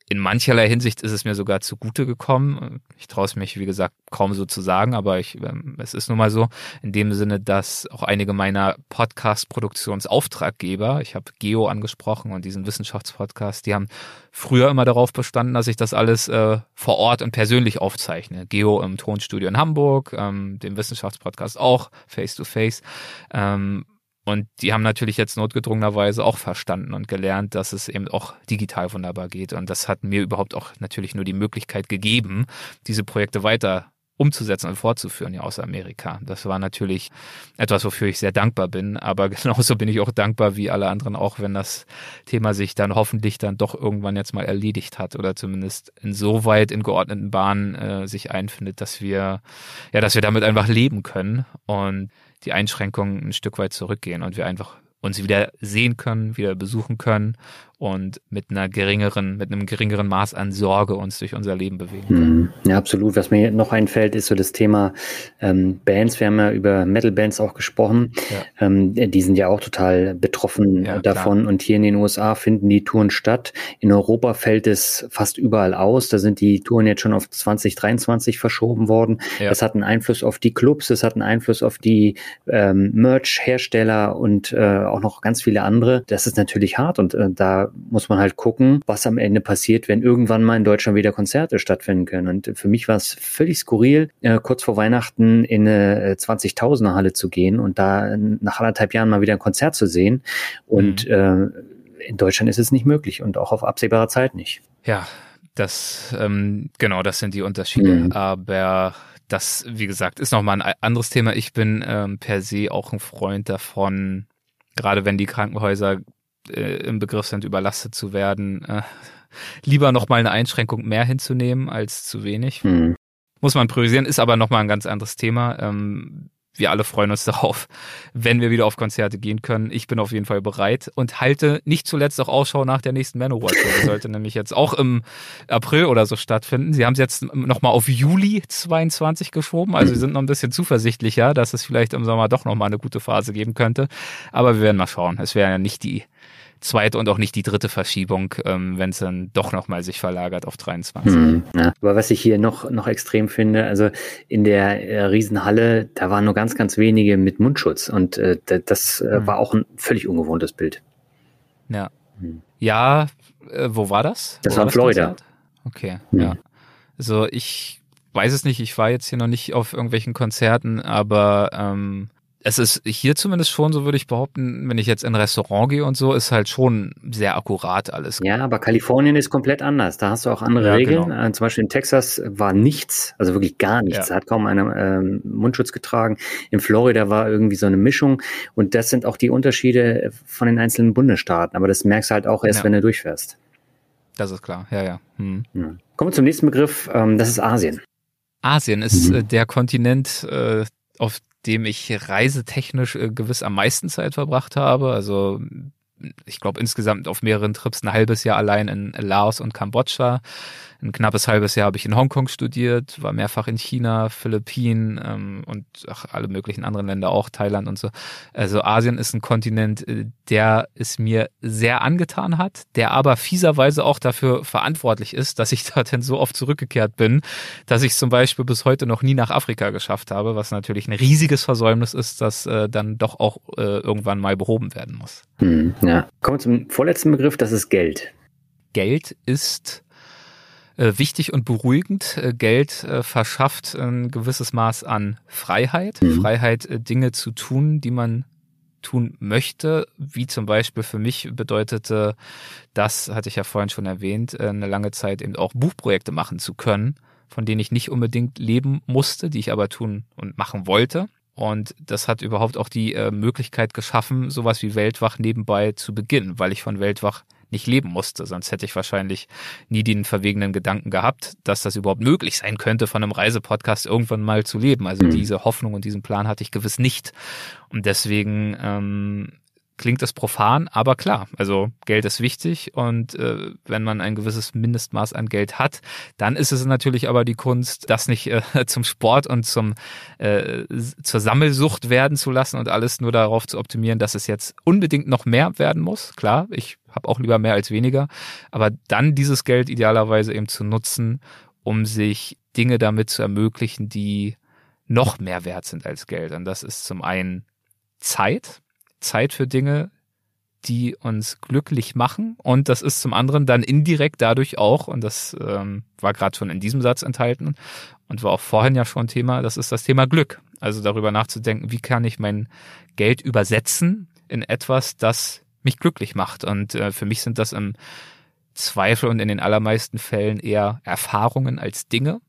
S1: in mancherlei Hinsicht ist es mir sogar zugute gekommen. Ich traue es mich, wie gesagt, kaum so zu sagen, aber ich, ähm, es ist nun mal so, in dem Sinne, dass auch einige meiner Podcast-Produktionsauftraggeber, ich habe Geo angesprochen und diesen Wissenschaftspodcast, die haben früher immer darauf bestanden, dass ich das alles äh, vor Ort und persönlich aufzeichne. Geo im Tonstudio in Hamburg, ähm, dem Wissenschaftspodcast auch, face to face. Ähm, und die haben natürlich jetzt notgedrungenerweise auch verstanden und gelernt, dass es eben auch digital wunderbar geht. Und das hat mir überhaupt auch natürlich nur die Möglichkeit gegeben, diese Projekte weiter umzusetzen und fortzuführen ja aus Amerika. Das war natürlich etwas, wofür ich sehr dankbar bin, aber (laughs) genauso bin ich auch dankbar wie alle anderen auch, wenn das Thema sich dann hoffentlich dann doch irgendwann jetzt mal erledigt hat oder zumindest insoweit in geordneten Bahnen äh, sich einfindet, dass wir ja, dass wir damit einfach leben können und die Einschränkungen ein Stück weit zurückgehen und wir einfach uns wieder sehen können, wieder besuchen können und mit einer geringeren, mit einem geringeren Maß an Sorge uns durch unser Leben bewegen.
S3: Mhm. Ja, absolut. Was mir noch einfällt, ist so das Thema ähm, Bands. Wir haben ja über Metal-Bands auch gesprochen. Ja. Ähm, die sind ja auch total betroffen ja, davon. Klar. Und hier in den USA finden die Touren statt. In Europa fällt es fast überall aus. Da sind die Touren jetzt schon auf 2023 verschoben worden. Ja. Das hat einen Einfluss auf die Clubs, das hat einen Einfluss auf die ähm, Merch-Hersteller und äh, auch noch ganz viele andere. Das ist natürlich hart und äh, da muss man halt gucken, was am Ende passiert, wenn irgendwann mal in Deutschland wieder Konzerte stattfinden können. Und für mich war es völlig skurril, äh, kurz vor Weihnachten in eine 20.000er Halle zu gehen und da nach anderthalb Jahren mal wieder ein Konzert zu sehen. Und mhm. äh, in Deutschland ist es nicht möglich und auch auf absehbare Zeit nicht.
S1: Ja, das, ähm, genau, das sind die Unterschiede. Mhm. Aber das, wie gesagt, ist nochmal ein anderes Thema. Ich bin ähm, per se auch ein Freund davon, gerade wenn die Krankenhäuser äh, im Begriff sind, überlastet zu werden, äh, lieber nochmal eine Einschränkung mehr hinzunehmen als zu wenig. Mhm. Muss man priorisieren, ist aber nochmal ein ganz anderes Thema. Ähm, wir alle freuen uns (laughs) darauf, wenn wir wieder auf Konzerte gehen können. Ich bin auf jeden Fall bereit und halte nicht zuletzt auch Ausschau nach der nächsten Manowar Tour. Die sollte (laughs) nämlich jetzt auch im April oder so stattfinden. Sie haben es jetzt nochmal auf Juli 22 geschoben. Also wir sind noch ein bisschen zuversichtlicher, dass es vielleicht im Sommer doch nochmal eine gute Phase geben könnte. Aber wir werden mal schauen. Es wäre ja nicht die zweite und auch nicht die dritte Verschiebung, ähm, wenn es dann doch nochmal sich verlagert auf 23. Hm,
S3: ja. Aber was ich hier noch, noch extrem finde, also in der äh, Riesenhalle, da waren nur ganz, ganz wenige mit Mundschutz und äh, das äh, hm. war auch ein völlig ungewohntes Bild.
S1: Ja. Hm. Ja, äh, wo war das?
S3: Das wo war in Florida.
S1: Okay, hm. ja. Also ich weiß es nicht, ich war jetzt hier noch nicht auf irgendwelchen Konzerten, aber ähm, es ist hier zumindest schon, so würde ich behaupten, wenn ich jetzt in ein Restaurant gehe und so, ist halt schon sehr akkurat alles.
S3: Ja, aber Kalifornien ist komplett anders. Da hast du auch andere ja, Regeln. Genau. Äh, zum Beispiel in Texas war nichts, also wirklich gar nichts. Ja. Da hat kaum einer ähm, Mundschutz getragen. In Florida war irgendwie so eine Mischung. Und das sind auch die Unterschiede von den einzelnen Bundesstaaten. Aber das merkst du halt auch erst, ja. wenn du durchfährst.
S1: Das ist klar, ja, ja. Hm.
S3: Kommen wir zum nächsten Begriff. Ähm, das ist Asien.
S1: Asien ist mhm. äh, der Kontinent, äh, auf dem ich reisetechnisch äh, gewiss am meisten Zeit verbracht habe. Also ich glaube insgesamt auf mehreren Trips ein halbes Jahr allein in Laos und Kambodscha. Ein knappes halbes Jahr habe ich in Hongkong studiert, war mehrfach in China, Philippinen ähm, und ach, alle möglichen anderen Länder auch, Thailand und so. Also Asien ist ein Kontinent, äh, der es mir sehr angetan hat, der aber fieserweise auch dafür verantwortlich ist, dass ich (laughs) dorthin so oft zurückgekehrt bin, dass ich zum Beispiel bis heute noch nie nach Afrika geschafft habe, was natürlich ein riesiges Versäumnis ist, das äh, dann doch auch äh, irgendwann mal behoben werden muss.
S3: Hm, ja. Kommen wir zum vorletzten Begriff, das ist Geld.
S1: Geld ist wichtig und beruhigend. Äh, Geld äh, verschafft ein gewisses Maß an Freiheit. Mhm. Freiheit, äh, Dinge zu tun, die man tun möchte, wie zum Beispiel für mich bedeutete, das hatte ich ja vorhin schon erwähnt, äh, eine lange Zeit eben auch Buchprojekte machen zu können, von denen ich nicht unbedingt leben musste, die ich aber tun und machen wollte. Und das hat überhaupt auch die äh, Möglichkeit geschaffen, sowas wie Weltwach nebenbei zu beginnen, weil ich von Weltwach nicht leben musste. Sonst hätte ich wahrscheinlich nie den verwegenen Gedanken gehabt, dass das überhaupt möglich sein könnte, von einem Reisepodcast irgendwann mal zu leben. Also mhm. diese Hoffnung und diesen Plan hatte ich gewiss nicht. Und deswegen ähm, klingt das profan, aber klar, also Geld ist wichtig und äh, wenn man ein gewisses Mindestmaß an Geld hat, dann ist es natürlich aber die Kunst, das nicht äh, (laughs) zum Sport und zum äh, zur Sammelsucht werden zu lassen und alles nur darauf zu optimieren, dass es jetzt unbedingt noch mehr werden muss. Klar, ich habe auch lieber mehr als weniger, aber dann dieses Geld idealerweise eben zu nutzen, um sich Dinge damit zu ermöglichen, die noch mehr wert sind als Geld. Und das ist zum einen Zeit, Zeit für Dinge, die uns glücklich machen. Und das ist zum anderen dann indirekt dadurch auch, und das ähm, war gerade schon in diesem Satz enthalten und war auch vorhin ja schon Thema, das ist das Thema Glück. Also darüber nachzudenken, wie kann ich mein Geld übersetzen in etwas, das mich glücklich macht. Und äh, für mich sind das im Zweifel und in den allermeisten Fällen eher Erfahrungen als Dinge.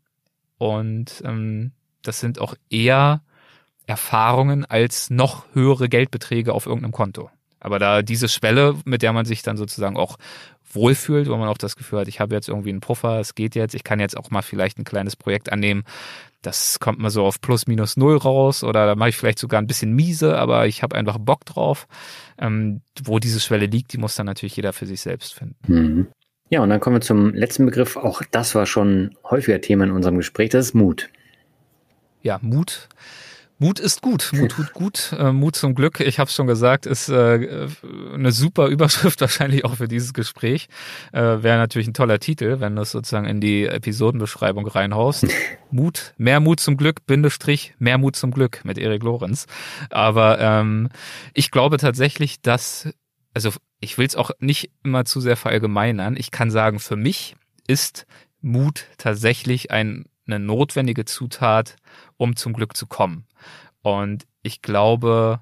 S1: Und ähm, das sind auch eher Erfahrungen als noch höhere Geldbeträge auf irgendeinem Konto. Aber da diese Schwelle, mit der man sich dann sozusagen auch wohlfühlt, wo man auch das Gefühl hat, ich habe jetzt irgendwie einen Puffer, es geht jetzt, ich kann jetzt auch mal vielleicht ein kleines Projekt annehmen, das kommt mal so auf plus minus null raus oder da mache ich vielleicht sogar ein bisschen miese, aber ich habe einfach Bock drauf. Ähm, wo diese Schwelle liegt, die muss dann natürlich jeder für sich selbst finden.
S3: Mhm. Ja, und dann kommen wir zum letzten Begriff. Auch das war schon häufiger Thema in unserem Gespräch. Das ist Mut.
S1: Ja, Mut Mut ist gut, Mut tut gut, äh, Mut zum Glück, ich habe schon gesagt, ist äh, eine super Überschrift (laughs) wahrscheinlich auch für dieses Gespräch. Äh, Wäre natürlich ein toller Titel, wenn du es sozusagen in die Episodenbeschreibung reinhaust. (laughs) Mut, mehr Mut zum Glück, Bindestrich, mehr Mut zum Glück mit Erik Lorenz. Aber ähm, ich glaube tatsächlich, dass, also ich will es auch nicht immer zu sehr verallgemeinern. Ich kann sagen, für mich ist Mut tatsächlich ein, eine notwendige Zutat, um zum Glück zu kommen. Und ich glaube,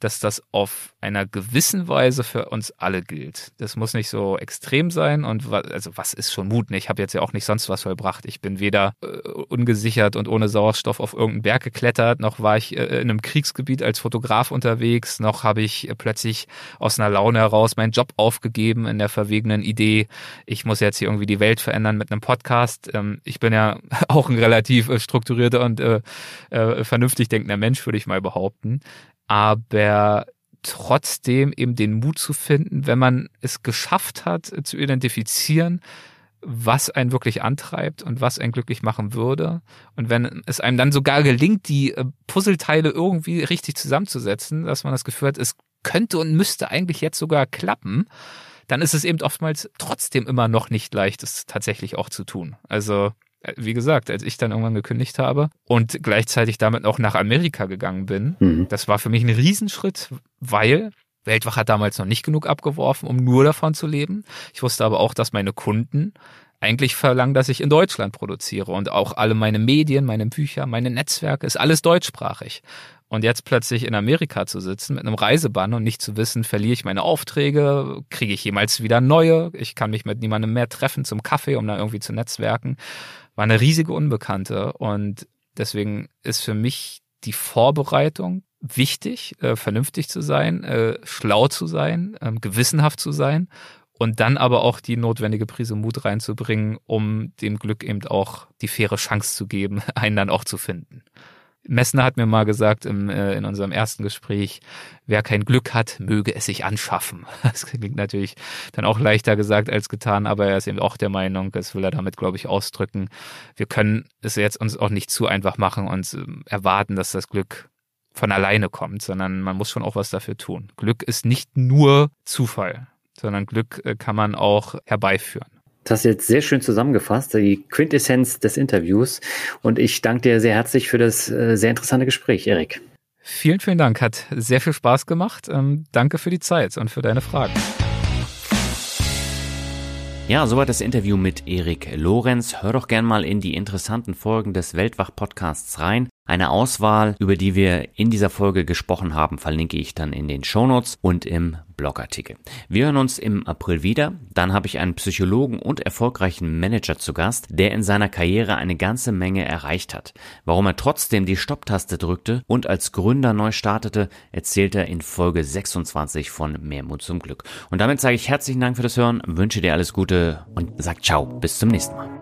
S1: dass das auf einer gewissen Weise für uns alle gilt. Das muss nicht so extrem sein und also was ist schon Mut? Ich habe jetzt ja auch nicht sonst was vollbracht. Ich bin weder äh, ungesichert und ohne Sauerstoff auf irgendeinen Berg geklettert, noch war ich äh, in einem Kriegsgebiet als Fotograf unterwegs, noch habe ich äh, plötzlich aus einer Laune heraus meinen Job aufgegeben in der verwegenen Idee, ich muss jetzt hier irgendwie die Welt verändern mit einem Podcast. Ähm, ich bin ja (laughs) auch ein relativ äh, strukturierter und äh, äh, vernünftig denkender Mensch, würde ich mal behaupten aber trotzdem eben den Mut zu finden, wenn man es geschafft hat, zu identifizieren, was einen wirklich antreibt und was einen glücklich machen würde. Und wenn es einem dann sogar gelingt, die äh, Puzzleteile irgendwie richtig zusammenzusetzen, dass man das Gefühl hat, es könnte und müsste eigentlich jetzt sogar klappen, dann ist es eben oftmals trotzdem immer noch nicht leicht, es tatsächlich auch zu tun. Also wie gesagt, als ich dann irgendwann gekündigt habe und gleichzeitig damit auch nach Amerika gegangen bin, mhm. das war für mich ein Riesenschritt, weil Weltwach hat damals noch nicht genug abgeworfen, um nur davon zu leben. Ich wusste aber auch, dass meine Kunden eigentlich verlangen, dass ich in Deutschland produziere und auch alle meine Medien, meine Bücher, meine Netzwerke, ist alles deutschsprachig. Und jetzt plötzlich in Amerika zu sitzen mit einem Reisebann und nicht zu wissen, verliere ich meine Aufträge, kriege ich jemals wieder neue, ich kann mich mit niemandem mehr treffen zum Kaffee, um da irgendwie zu netzwerken war eine riesige Unbekannte und deswegen ist für mich die Vorbereitung wichtig, äh, vernünftig zu sein, äh, schlau zu sein, äh, gewissenhaft zu sein und dann aber auch die notwendige Prise Mut reinzubringen, um dem Glück eben auch die faire Chance zu geben, (laughs) einen dann auch zu finden. Messner hat mir mal gesagt im, äh, in unserem ersten Gespräch, wer kein Glück hat, möge es sich anschaffen. (laughs) Das klingt natürlich dann auch leichter gesagt als getan, aber er ist eben auch der Meinung, das will er damit, glaube ich, ausdrücken. Wir können es jetzt uns auch nicht zu einfach machen und äh, erwarten, dass das Glück von alleine kommt, sondern man muss schon auch was dafür tun. Glück ist nicht nur Zufall, sondern Glück äh, kann man auch herbeiführen.
S3: Das hast du jetzt sehr schön zusammengefasst, die Quintessenz des Interviews. Und ich danke dir sehr herzlich für das äh, sehr interessante Gespräch, Erik.
S1: Vielen, vielen Dank. Hat sehr viel Spaß gemacht. Ähm, danke für die Zeit und für deine Fragen.
S2: Ja, soweit das Interview mit Erik Lorenz. Hör doch gern mal in die interessanten Folgen des Weltwach-Podcasts rein. Eine Auswahl, über die wir in dieser Folge gesprochen haben, verlinke ich dann in den Shownotes und im Blogartikel. Wir hören uns im April wieder. Dann habe ich einen Psychologen und erfolgreichen Manager zu Gast, der in seiner Karriere eine ganze Menge erreicht hat. Warum er trotzdem die Stopptaste drückte und als Gründer neu startete, erzählt er in Folge 26 von Mehrmut zum Glück. Und damit sage ich herzlichen Dank für das Hören, wünsche dir alles Gute und sag ciao, bis zum nächsten Mal.